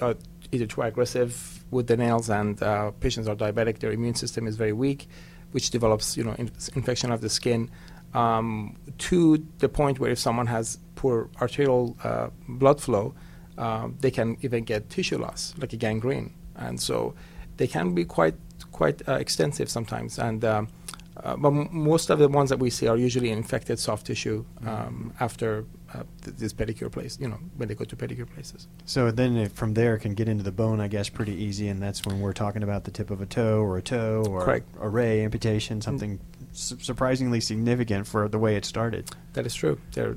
are either too aggressive with the nails, and uh, patients are diabetic. Their immune system is very weak, which develops, you know, in- infection of the skin. Um, to the point where if someone has poor arterial uh, blood flow, um, they can even get tissue loss, like a gangrene, and so they can be quite quite uh, extensive sometimes. And um, uh, but m- most of the ones that we see are usually infected soft tissue um, after uh, this pedicure place. You know, when they go to pedicure places. So then it, from there it can get into the bone, I guess, pretty easy, and that's when we're talking about the tip of a toe or a toe or Correct. a ray amputation, something su- surprisingly significant for the way it started. That is true. Uh,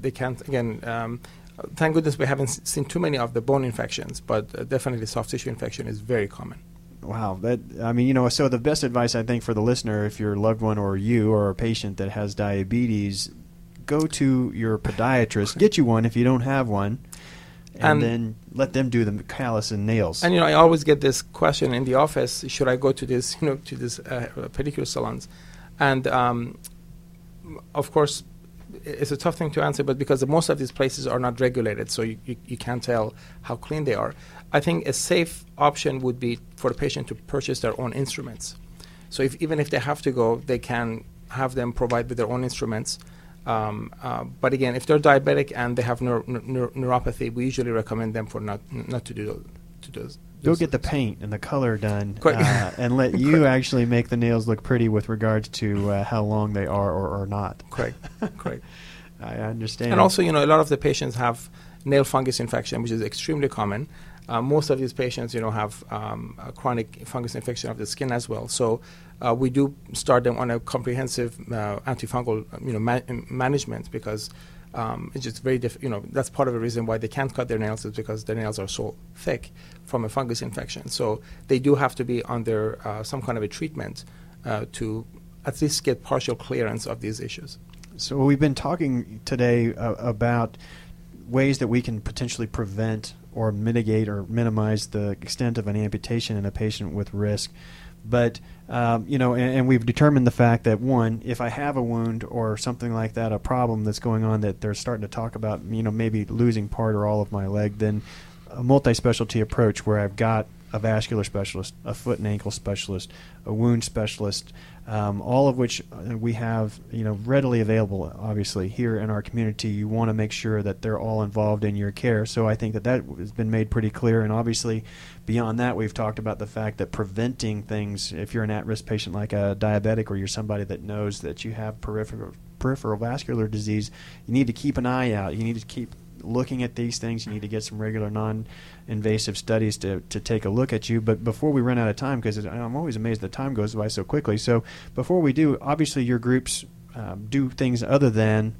they can't again. Um, thank goodness we haven't s- seen too many of the bone infections, but uh, definitely soft tissue infection is very common. Wow, that I mean, you know, so the best advice I think for the listener, if your loved one or you or a patient that has diabetes, go to your podiatrist, get you one if you don't have one, and, And- then let them do the callus and nails. And you know, I always get this question in the office: Should I go to this, you know, to this uh, pedicure salons? And um, of course, it's a tough thing to answer, but because most of these places are not regulated, so you, you, you can't tell how clean they are. I think a safe option would be for the patient to purchase their own instruments. So if, even if they have to go, they can have them provide with their own instruments. Um, uh, but again, if they're diabetic and they have neur- neur- neuropathy, we usually recommend them for not not to do those. To those Go get the paint and the color done, uh, and let you actually make the nails look pretty with regards to uh, how long they are or, or not. Correct, correct. I understand. And also, you know, a lot of the patients have nail fungus infection, which is extremely common. Uh, most of these patients, you know, have um, a chronic fungus infection of the skin as well. So uh, we do start them on a comprehensive uh, antifungal, you know, ma- management because um, it's just very, diff- you know, that's part of the reason why they can't cut their nails is because their nails are so thick from a fungus infection. So they do have to be under uh, some kind of a treatment uh, to at least get partial clearance of these issues. So we've been talking today uh, about ways that we can potentially prevent or mitigate or minimize the extent of an amputation in a patient with risk. But um, you know, and, and we've determined the fact that one, if I have a wound or something like that, a problem that's going on that they're starting to talk about, you know, maybe losing part or all of my leg, then a multi-specialty approach where I've got a vascular specialist, a foot and ankle specialist, a wound specialist, um, all of which uh, we have, you know, readily available. Obviously, here in our community, you want to make sure that they're all involved in your care. So I think that that has been made pretty clear. And obviously, beyond that, we've talked about the fact that preventing things, if you're an at-risk patient like a diabetic, or you're somebody that knows that you have peripheral peripheral vascular disease, you need to keep an eye out. You need to keep looking at these things. You need to get some regular non-invasive studies to, to take a look at you. But before we run out of time, because I'm always amazed the time goes by so quickly. So before we do, obviously your groups um, do things other than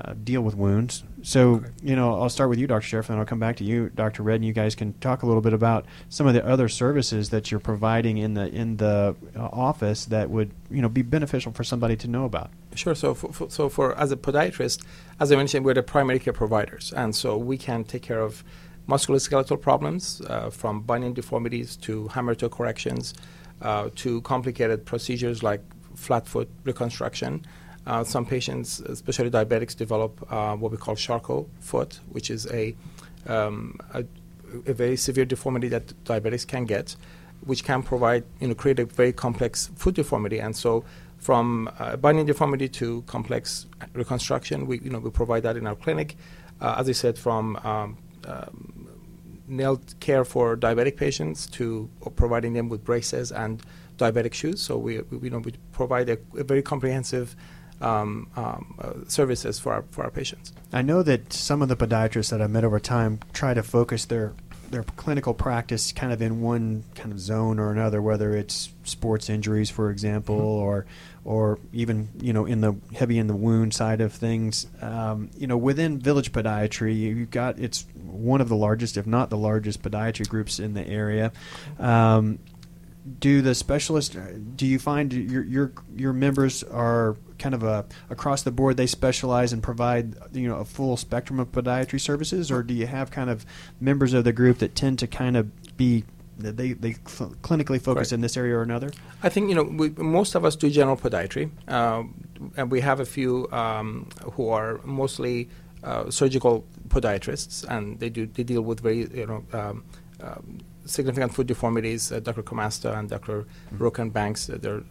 uh, deal with wounds. So, okay. you know, I'll start with you, Dr. Sharif, and I'll come back to you, Dr. Red, and you guys can talk a little bit about some of the other services that you're providing in the in the uh, office that would, you know, be beneficial for somebody to know about. Sure. So, for, for, so for as a podiatrist, as I mentioned, we're the primary care providers, and so we can take care of musculoskeletal problems, uh, from bunion deformities to hammer toe corrections, uh, to complicated procedures like flat foot reconstruction. Uh, some patients, especially diabetics, develop uh, what we call Charcot foot, which is a, um, a, a, very severe deformity that diabetics can get, which can provide, you know, create a very complex foot deformity. And so, from uh, bunion deformity to complex reconstruction, we, you know, we provide that in our clinic. Uh, as I said, from um, um, nail care for diabetic patients to providing them with braces and diabetic shoes. So we, we you know, we provide a, a very comprehensive um, um, uh, services for our, for our patients. I know that some of the podiatrists that I've met over time try to focus their their clinical practice kind of in one kind of zone or another, whether it's sports injuries, for example, mm-hmm. or or even you know in the heavy in the wound side of things. Um, you know, within Village Podiatry, you've got it's one of the largest, if not the largest, podiatry groups in the area. Um, do the specialists? Do you find your your your members are kind of a across the board they specialize and provide you know a full spectrum of podiatry services or do you have kind of members of the group that tend to kind of be they they cl- clinically focus right. in this area or another i think you know we, most of us do general podiatry uh, and we have a few um, who are mostly uh, surgical podiatrists and they do they deal with very you know um, um, significant foot deformities, uh, Dr. Comasta and Dr. Mm-hmm. Rokan Banks, uh, they're,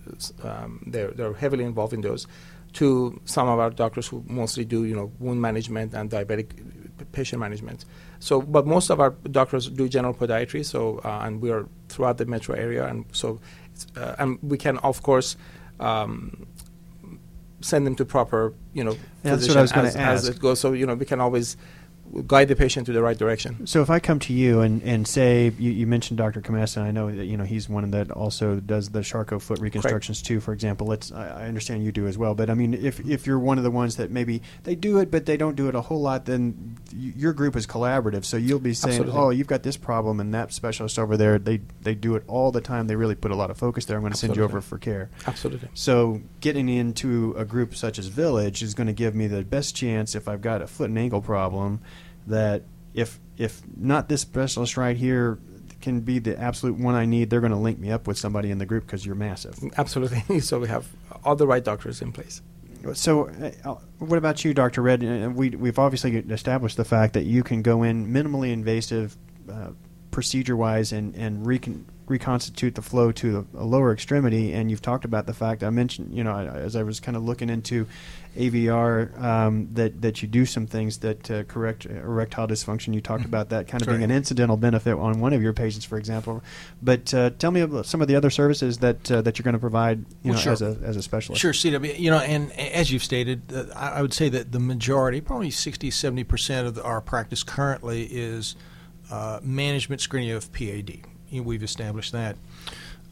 um, they're, they're heavily involved in those, to some of our doctors who mostly do, you know, wound management and diabetic patient management. So, but most of our doctors do general podiatry, so, uh, and we are throughout the metro area, and so, uh, and we can, of course, um, send them to proper, you know, yeah, physician as, as, it goes. So, you know, we can always guide the patient to the right direction. So if I come to you and, and say you, you mentioned Dr. Kamasa, and I know that you know he's one that also does the Charcot foot reconstructions Correct. too. For example, let's I, I understand you do as well, but I mean if if you're one of the ones that maybe they do it but they don't do it a whole lot, then your group is collaborative. So you'll be saying, Absolutely. oh, you've got this problem, and that specialist over there they they do it all the time. They really put a lot of focus there. I'm going to send you over for care. Absolutely. So getting into a group such as Village is going to give me the best chance if I've got a foot and ankle problem that if if not this specialist right here can be the absolute one I need, they're going to link me up with somebody in the group because you're massive. Absolutely. so we have all the right doctors in place. So, uh, what about you, Dr. Red? Uh, we, we've obviously established the fact that you can go in minimally invasive, uh, procedure wise, and, and recon- reconstitute the flow to a lower extremity. And you've talked about the fact I mentioned, you know, as I was kind of looking into AVR, um, that that you do some things that uh, correct erectile dysfunction. You talked mm-hmm. about that kind of being an incidental benefit on one of your patients, for example. But uh, tell me about some of the other services that uh, that you're going to provide, you well, know, sure. as a as a specialist. Sure, CW. You know, and as you've stated, uh, I would say that the majority, probably 60, 70 percent of the, our practice currently is uh, management screening of PAD we've established that.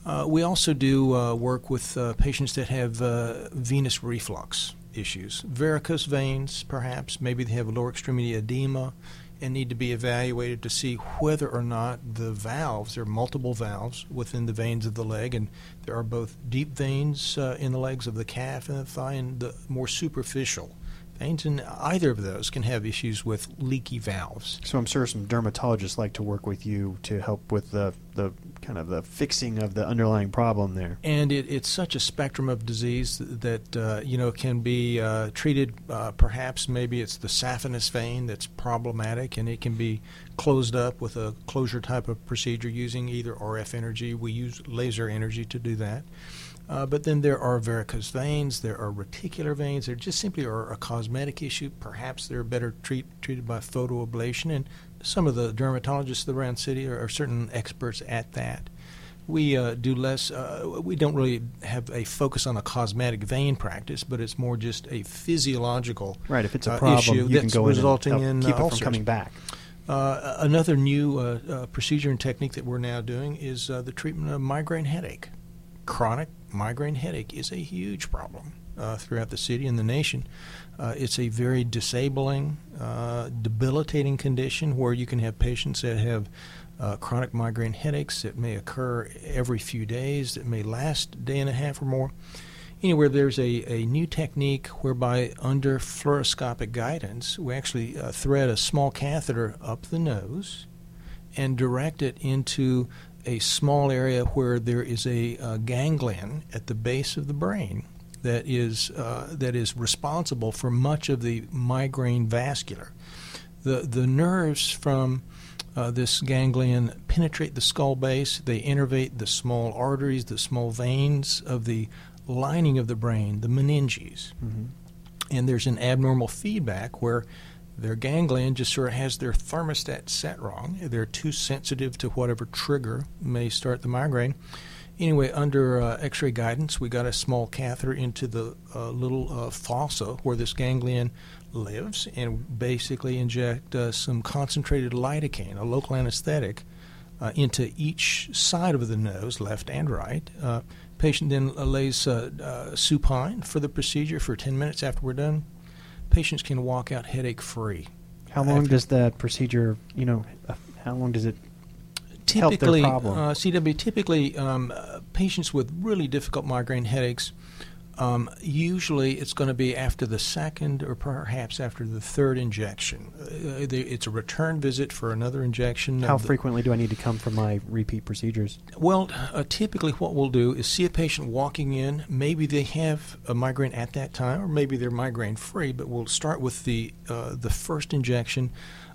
Uh, we also do uh, work with uh, patients that have uh, venous reflux issues, varicose veins, perhaps. Maybe they have lower extremity edema and need to be evaluated to see whether or not the valves, there are multiple valves within the veins of the leg, and there are both deep veins uh, in the legs of the calf and the thigh, and the more superficial and either of those can have issues with leaky valves. So I'm sure some dermatologists like to work with you to help with the, the kind of the fixing of the underlying problem there. And it, it's such a spectrum of disease that uh, you know can be uh, treated. Uh, perhaps maybe it's the saphenous vein that's problematic, and it can be closed up with a closure type of procedure using either RF energy. We use laser energy to do that. Uh, but then there are varicose veins, there are reticular veins, there just simply are a cosmetic issue. Perhaps they're better treat, treated by photoablation, and some of the dermatologists around the city are, are certain experts at that. We uh, do less. Uh, we don't really have a focus on a cosmetic vein practice, but it's more just a physiological Right. If it's a uh, problem, issue you can that's go in and resulting in keep uh, it from coming back. Uh, another new uh, uh, procedure and technique that we're now doing is uh, the treatment of migraine headache. Chronic migraine headache is a huge problem uh, throughout the city and the nation. Uh, it's a very disabling, uh, debilitating condition where you can have patients that have uh, chronic migraine headaches that may occur every few days, that may last a day and a half or more. Anywhere there's a, a new technique whereby, under fluoroscopic guidance, we actually uh, thread a small catheter up the nose and direct it into a small area where there is a, uh ganglion at the base of the brain that is uh, that is responsible for much of the migraine vascular. The the nerves from uh, this ganglion penetrate the skull base. They innervate the small arteries, the small veins of the lining of the brain, the meninges. And there's an abnormal feedback where their ganglion just sort of has their thermostat set wrong. They're too sensitive to whatever trigger may start the migraine. Anyway, under uh, x ray guidance, we got a small catheter into the uh, little uh, fossa where this ganglion lives and basically inject uh, some concentrated lidocaine, a local anesthetic, uh, into each side of the nose, left and right. Uh, patient then lays uh, uh, supine for the procedure for 10 minutes after we're done. Patients can walk out headache free. How long does that procedure, you know, uh, how long does it help their typically, problem? Uh, CW, typically um, uh, patients with really difficult migraine headaches, um, usually it's going to be after the second or perhaps after the third injection. Uh, they, it's a return visit for another injection. how frequently do I need to come for my repeat procedures? Well, uh, typically what we'll do is see a patient walking in. Maybe they have a migraine at that time, or maybe they're migraine free. But we'll start with the uh, the first injection.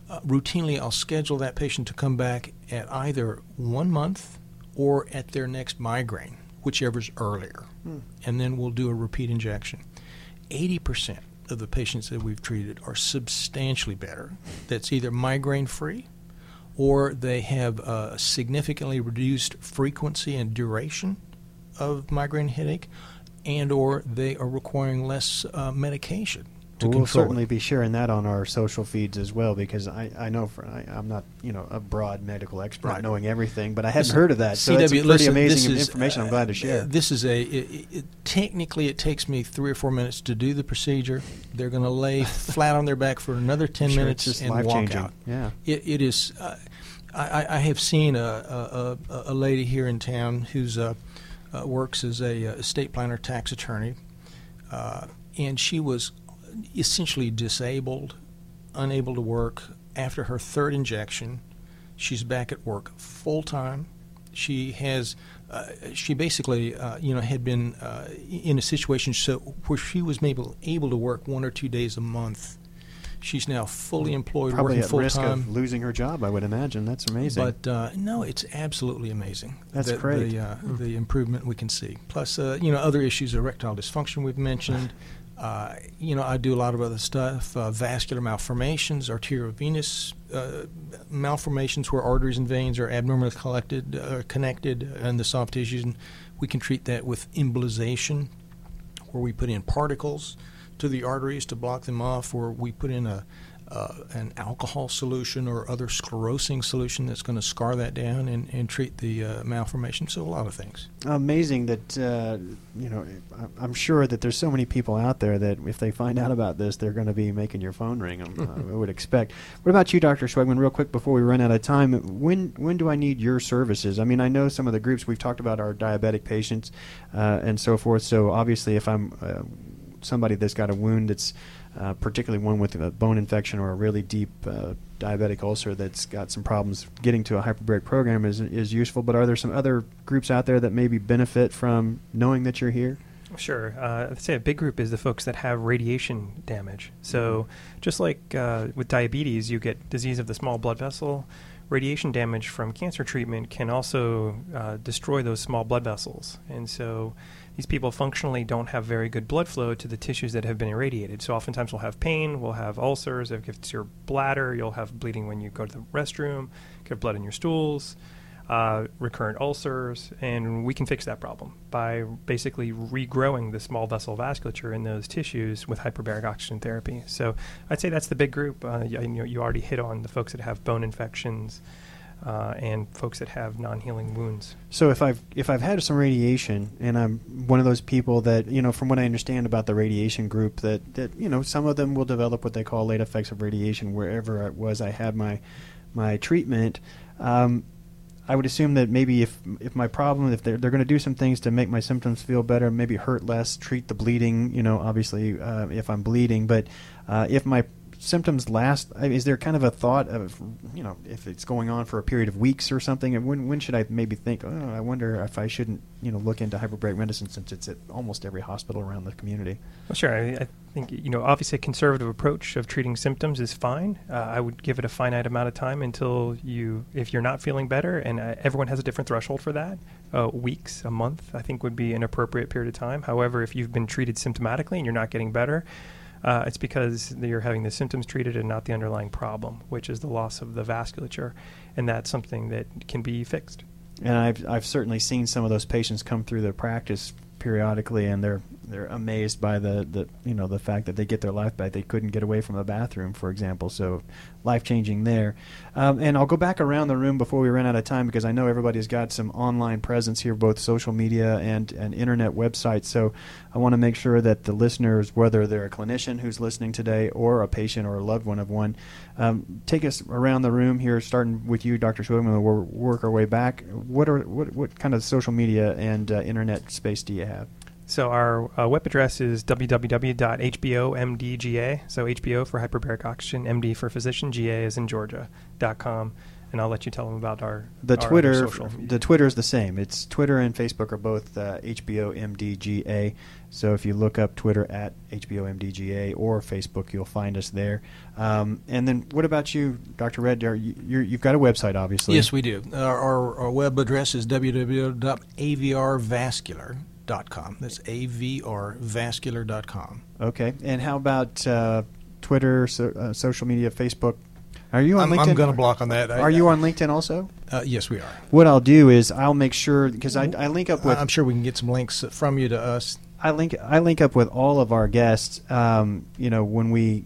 Uh, routinely, I'll schedule that patient to come back at either one month or at their next migraine, whichever's earlier, and then we'll do a repeat injection. Eighty percent of the patients that we've treated are substantially better. That's either migraine free or they have a significantly reduced frequency and duration of migraine headache, and or they are requiring less uh, medication to we'll certainly it. be sharing that on our social feeds as well because I, I know for, I, I'm not you know a broad medical expert Right. knowing everything, but I hadn't Listen, heard of that. So it's CW, pretty listen, amazing is, information. I'm uh, glad to uh, share. This is a it, it, technically it takes me three or four minutes to do the procedure. They're going to lay flat on their back for another ten Sure, minutes and walk changing. out. Yeah. It, it is. Uh, I, I- have seen a, a, a, lady here in town who's uh, uh, works as a uh, estate planner, tax attorney, uh, and she was essentially disabled, unable to work after her third injection. She's back at work full time. She has. Uh, she basically, uh, you know, had been uh, in a situation so where she was able able to work one or two days a month. She's now fully employed, Probably working at full risk time. of losing her job, I would imagine. That's amazing. But uh, no, it's absolutely amazing. That's the, great. The, uh, the improvement we can see. Plus, uh, you know, other issues, erectile dysfunction we've mentioned. Uh, you know, I do a lot of other stuff: uh, vascular malformations, arteriovenous uh, malformations, where arteries and veins are abnormally collected, uh, connected in the soft tissues, and we can treat that with embolization, where we put in particles to the arteries to block them off, or we put in a uh, an alcohol solution or other sclerosing solution that's going to scar that down and, and treat the uh, malformation. So a lot of things. amazing that uh, you know. I'm sure that there's so many people out there that if they find out about this, they're going to be making your phone ring. uh, I would expect. What about you, Dr. Schwegman? Real quick before we run out of time, when when do I need your services? I mean, I know some of the groups we've talked about are diabetic patients uh, and so forth. So obviously, if I'm uh, somebody that's got a wound that's uh, particularly one with a bone infection or a really deep uh, diabetic ulcer that's got some problems getting to a hyperbaric program is is useful. But are there some other groups out there that maybe benefit from knowing that you're here? Sure. Uh, I'd say a big group is the folks that have radiation damage. So, just like uh, with diabetes, you get disease of the small blood vessel. Radiation damage from cancer treatment can also uh, destroy those small blood vessels. And so, these people functionally don't have very good blood flow to the tissues that have been irradiated. So, oftentimes, we'll have pain, we'll have ulcers. If it's your bladder, you'll have bleeding when you go to the restroom, get blood in your stools. uh, recurrent ulcers, and we can fix that problem by basically regrowing the small vessel vasculature in those tissues with hyperbaric oxygen therapy. So I'd say that's the big group. Uh, you, you, you already hit on the folks that have bone infections. Uh, and folks that have non-healing wounds. So if I've if I've had some radiation and I'm one of those people that you know from what I understand about the radiation group that that you know some of them will develop what they call late effects of radiation wherever it was I had my my treatment. Um, I would assume that maybe if if my problem if they're they're going to do some things to make my symptoms feel better, maybe hurt less, treat the bleeding. You know, obviously uh, if I'm bleeding, but uh, if my symptoms last? Is there kind of a thought of, you know, if it's going on for a period of weeks or something? And when when should I maybe think? Oh, I wonder if I shouldn't, you know, look into hyperbaric medicine since it's at almost every hospital around the community. Well, sure. I, I think you know, obviously, a conservative approach of treating symptoms is fine. Uh, I would give it a finite amount of time until you, if you're not feeling better, and uh, everyone has a different threshold for that. Uh, weeks, a month, I think would be an appropriate period of time. However, if you've been treated symptomatically and you're not getting better, uh, it's because you're having the symptoms treated and not the underlying problem, which is the loss of the vasculature, and that's something that can be fixed. And I've I've certainly seen some of those patients come through the practice periodically, and they're they're amazed by the, the you know the fact that they get their life back. They couldn't get away from a bathroom, for example. So life changing there. Um, and I'll go back around the room before we run out of time because I know everybody's got some online presence here, both social media and and internet websites. So I want to make sure that the listeners, whether they're a clinician who's listening today or a patient or a loved one of one, um, take us around the room here, starting with you, Dr. Schwegman. We'll work our way back. What are what what kind of social media and uh, internet space do you have? So our uh, web address is www.hbomdga. So HBO for hyperbaric oxygen, MD for physician, GA is in Georgia.com. And I'll let you tell them about our the our Twitter. The Twitter is the same. It's Twitter and Facebook are both uh, HBOMDGA. So if you look up Twitter at HBOMDGA or Facebook, you'll find us there. Um, and then what about you, Dr. Red? Are you, you've got a website, obviously. Yes, we do. Our, our, our web address is www.avrvascular.com avrvascular.com. That's avrvascular.com. Okay. And how about uh, Twitter, so, uh, social media, Facebook? Are you on I'm, LinkedIn? I'm going to block on that. Are you on LinkedIn also? Uh, yes, we are. What I'll do is I'll make sure because I, I link up with. I'm sure we can get some links from you to us. I link I link up with all of our guests. Um, you know when we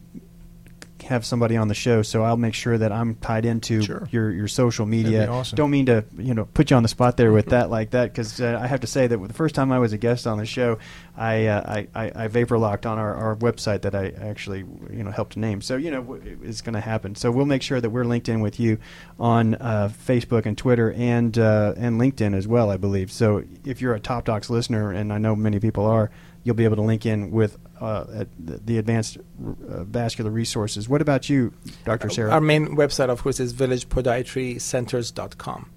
have somebody on the show, so I'll make sure that I'm tied into sure. your your social media. Awesome. Don't mean to you know put you on the spot there with that like that because uh, I have to say that the first time I was a guest on the show, I uh, I, I, I vapor locked on our, our website that I actually you know helped name. So you know it's going to happen. So we'll make sure that we're linked in with you on uh, Facebook and Twitter and uh, and LinkedIn as well. I believe. So if you're a Top Docs listener, and I know many people are you'll be able to link in with uh, the advanced uh, vascular resources. What about you, Dr. Sarah? Our main website, of course, is villagepodiatrycenters.com.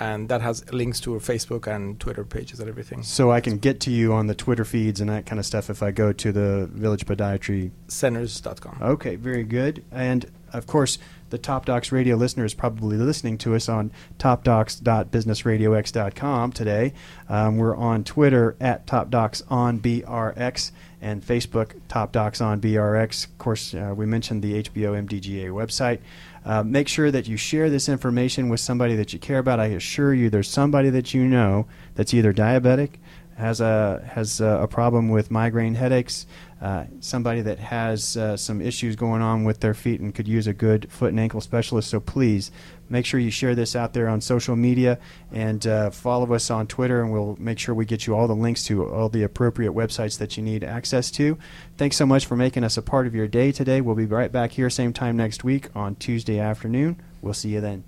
And that has links to our Facebook and Twitter pages and everything. So I can get to you on the Twitter feeds and that kind of stuff if I go to the Village Podiatry Centers.com. Okay, very good. And of course, the Top Docs radio listener is probably listening to us on topdocs.businessradiox.com today. Um, we're on Twitter at TopDocs on BRX and Facebook Top Docs on BRX. Of course, uh, we mentioned the HBO MDGA website. Uh, make sure that you share this information with somebody that you care about. I assure you, there's somebody that you know that's either diabetic, has a has a problem with migraine headaches, uh, somebody that has uh, some issues going on with their feet and could use a good foot and ankle specialist. So please make sure you share this out there on social media and uh, follow us on Twitter, and we'll make sure we get you all the links to all the appropriate websites that you need access to. Thanks so much for making us a part of your day today. We'll be right back here same time next week on Tuesday afternoon. We'll see you then.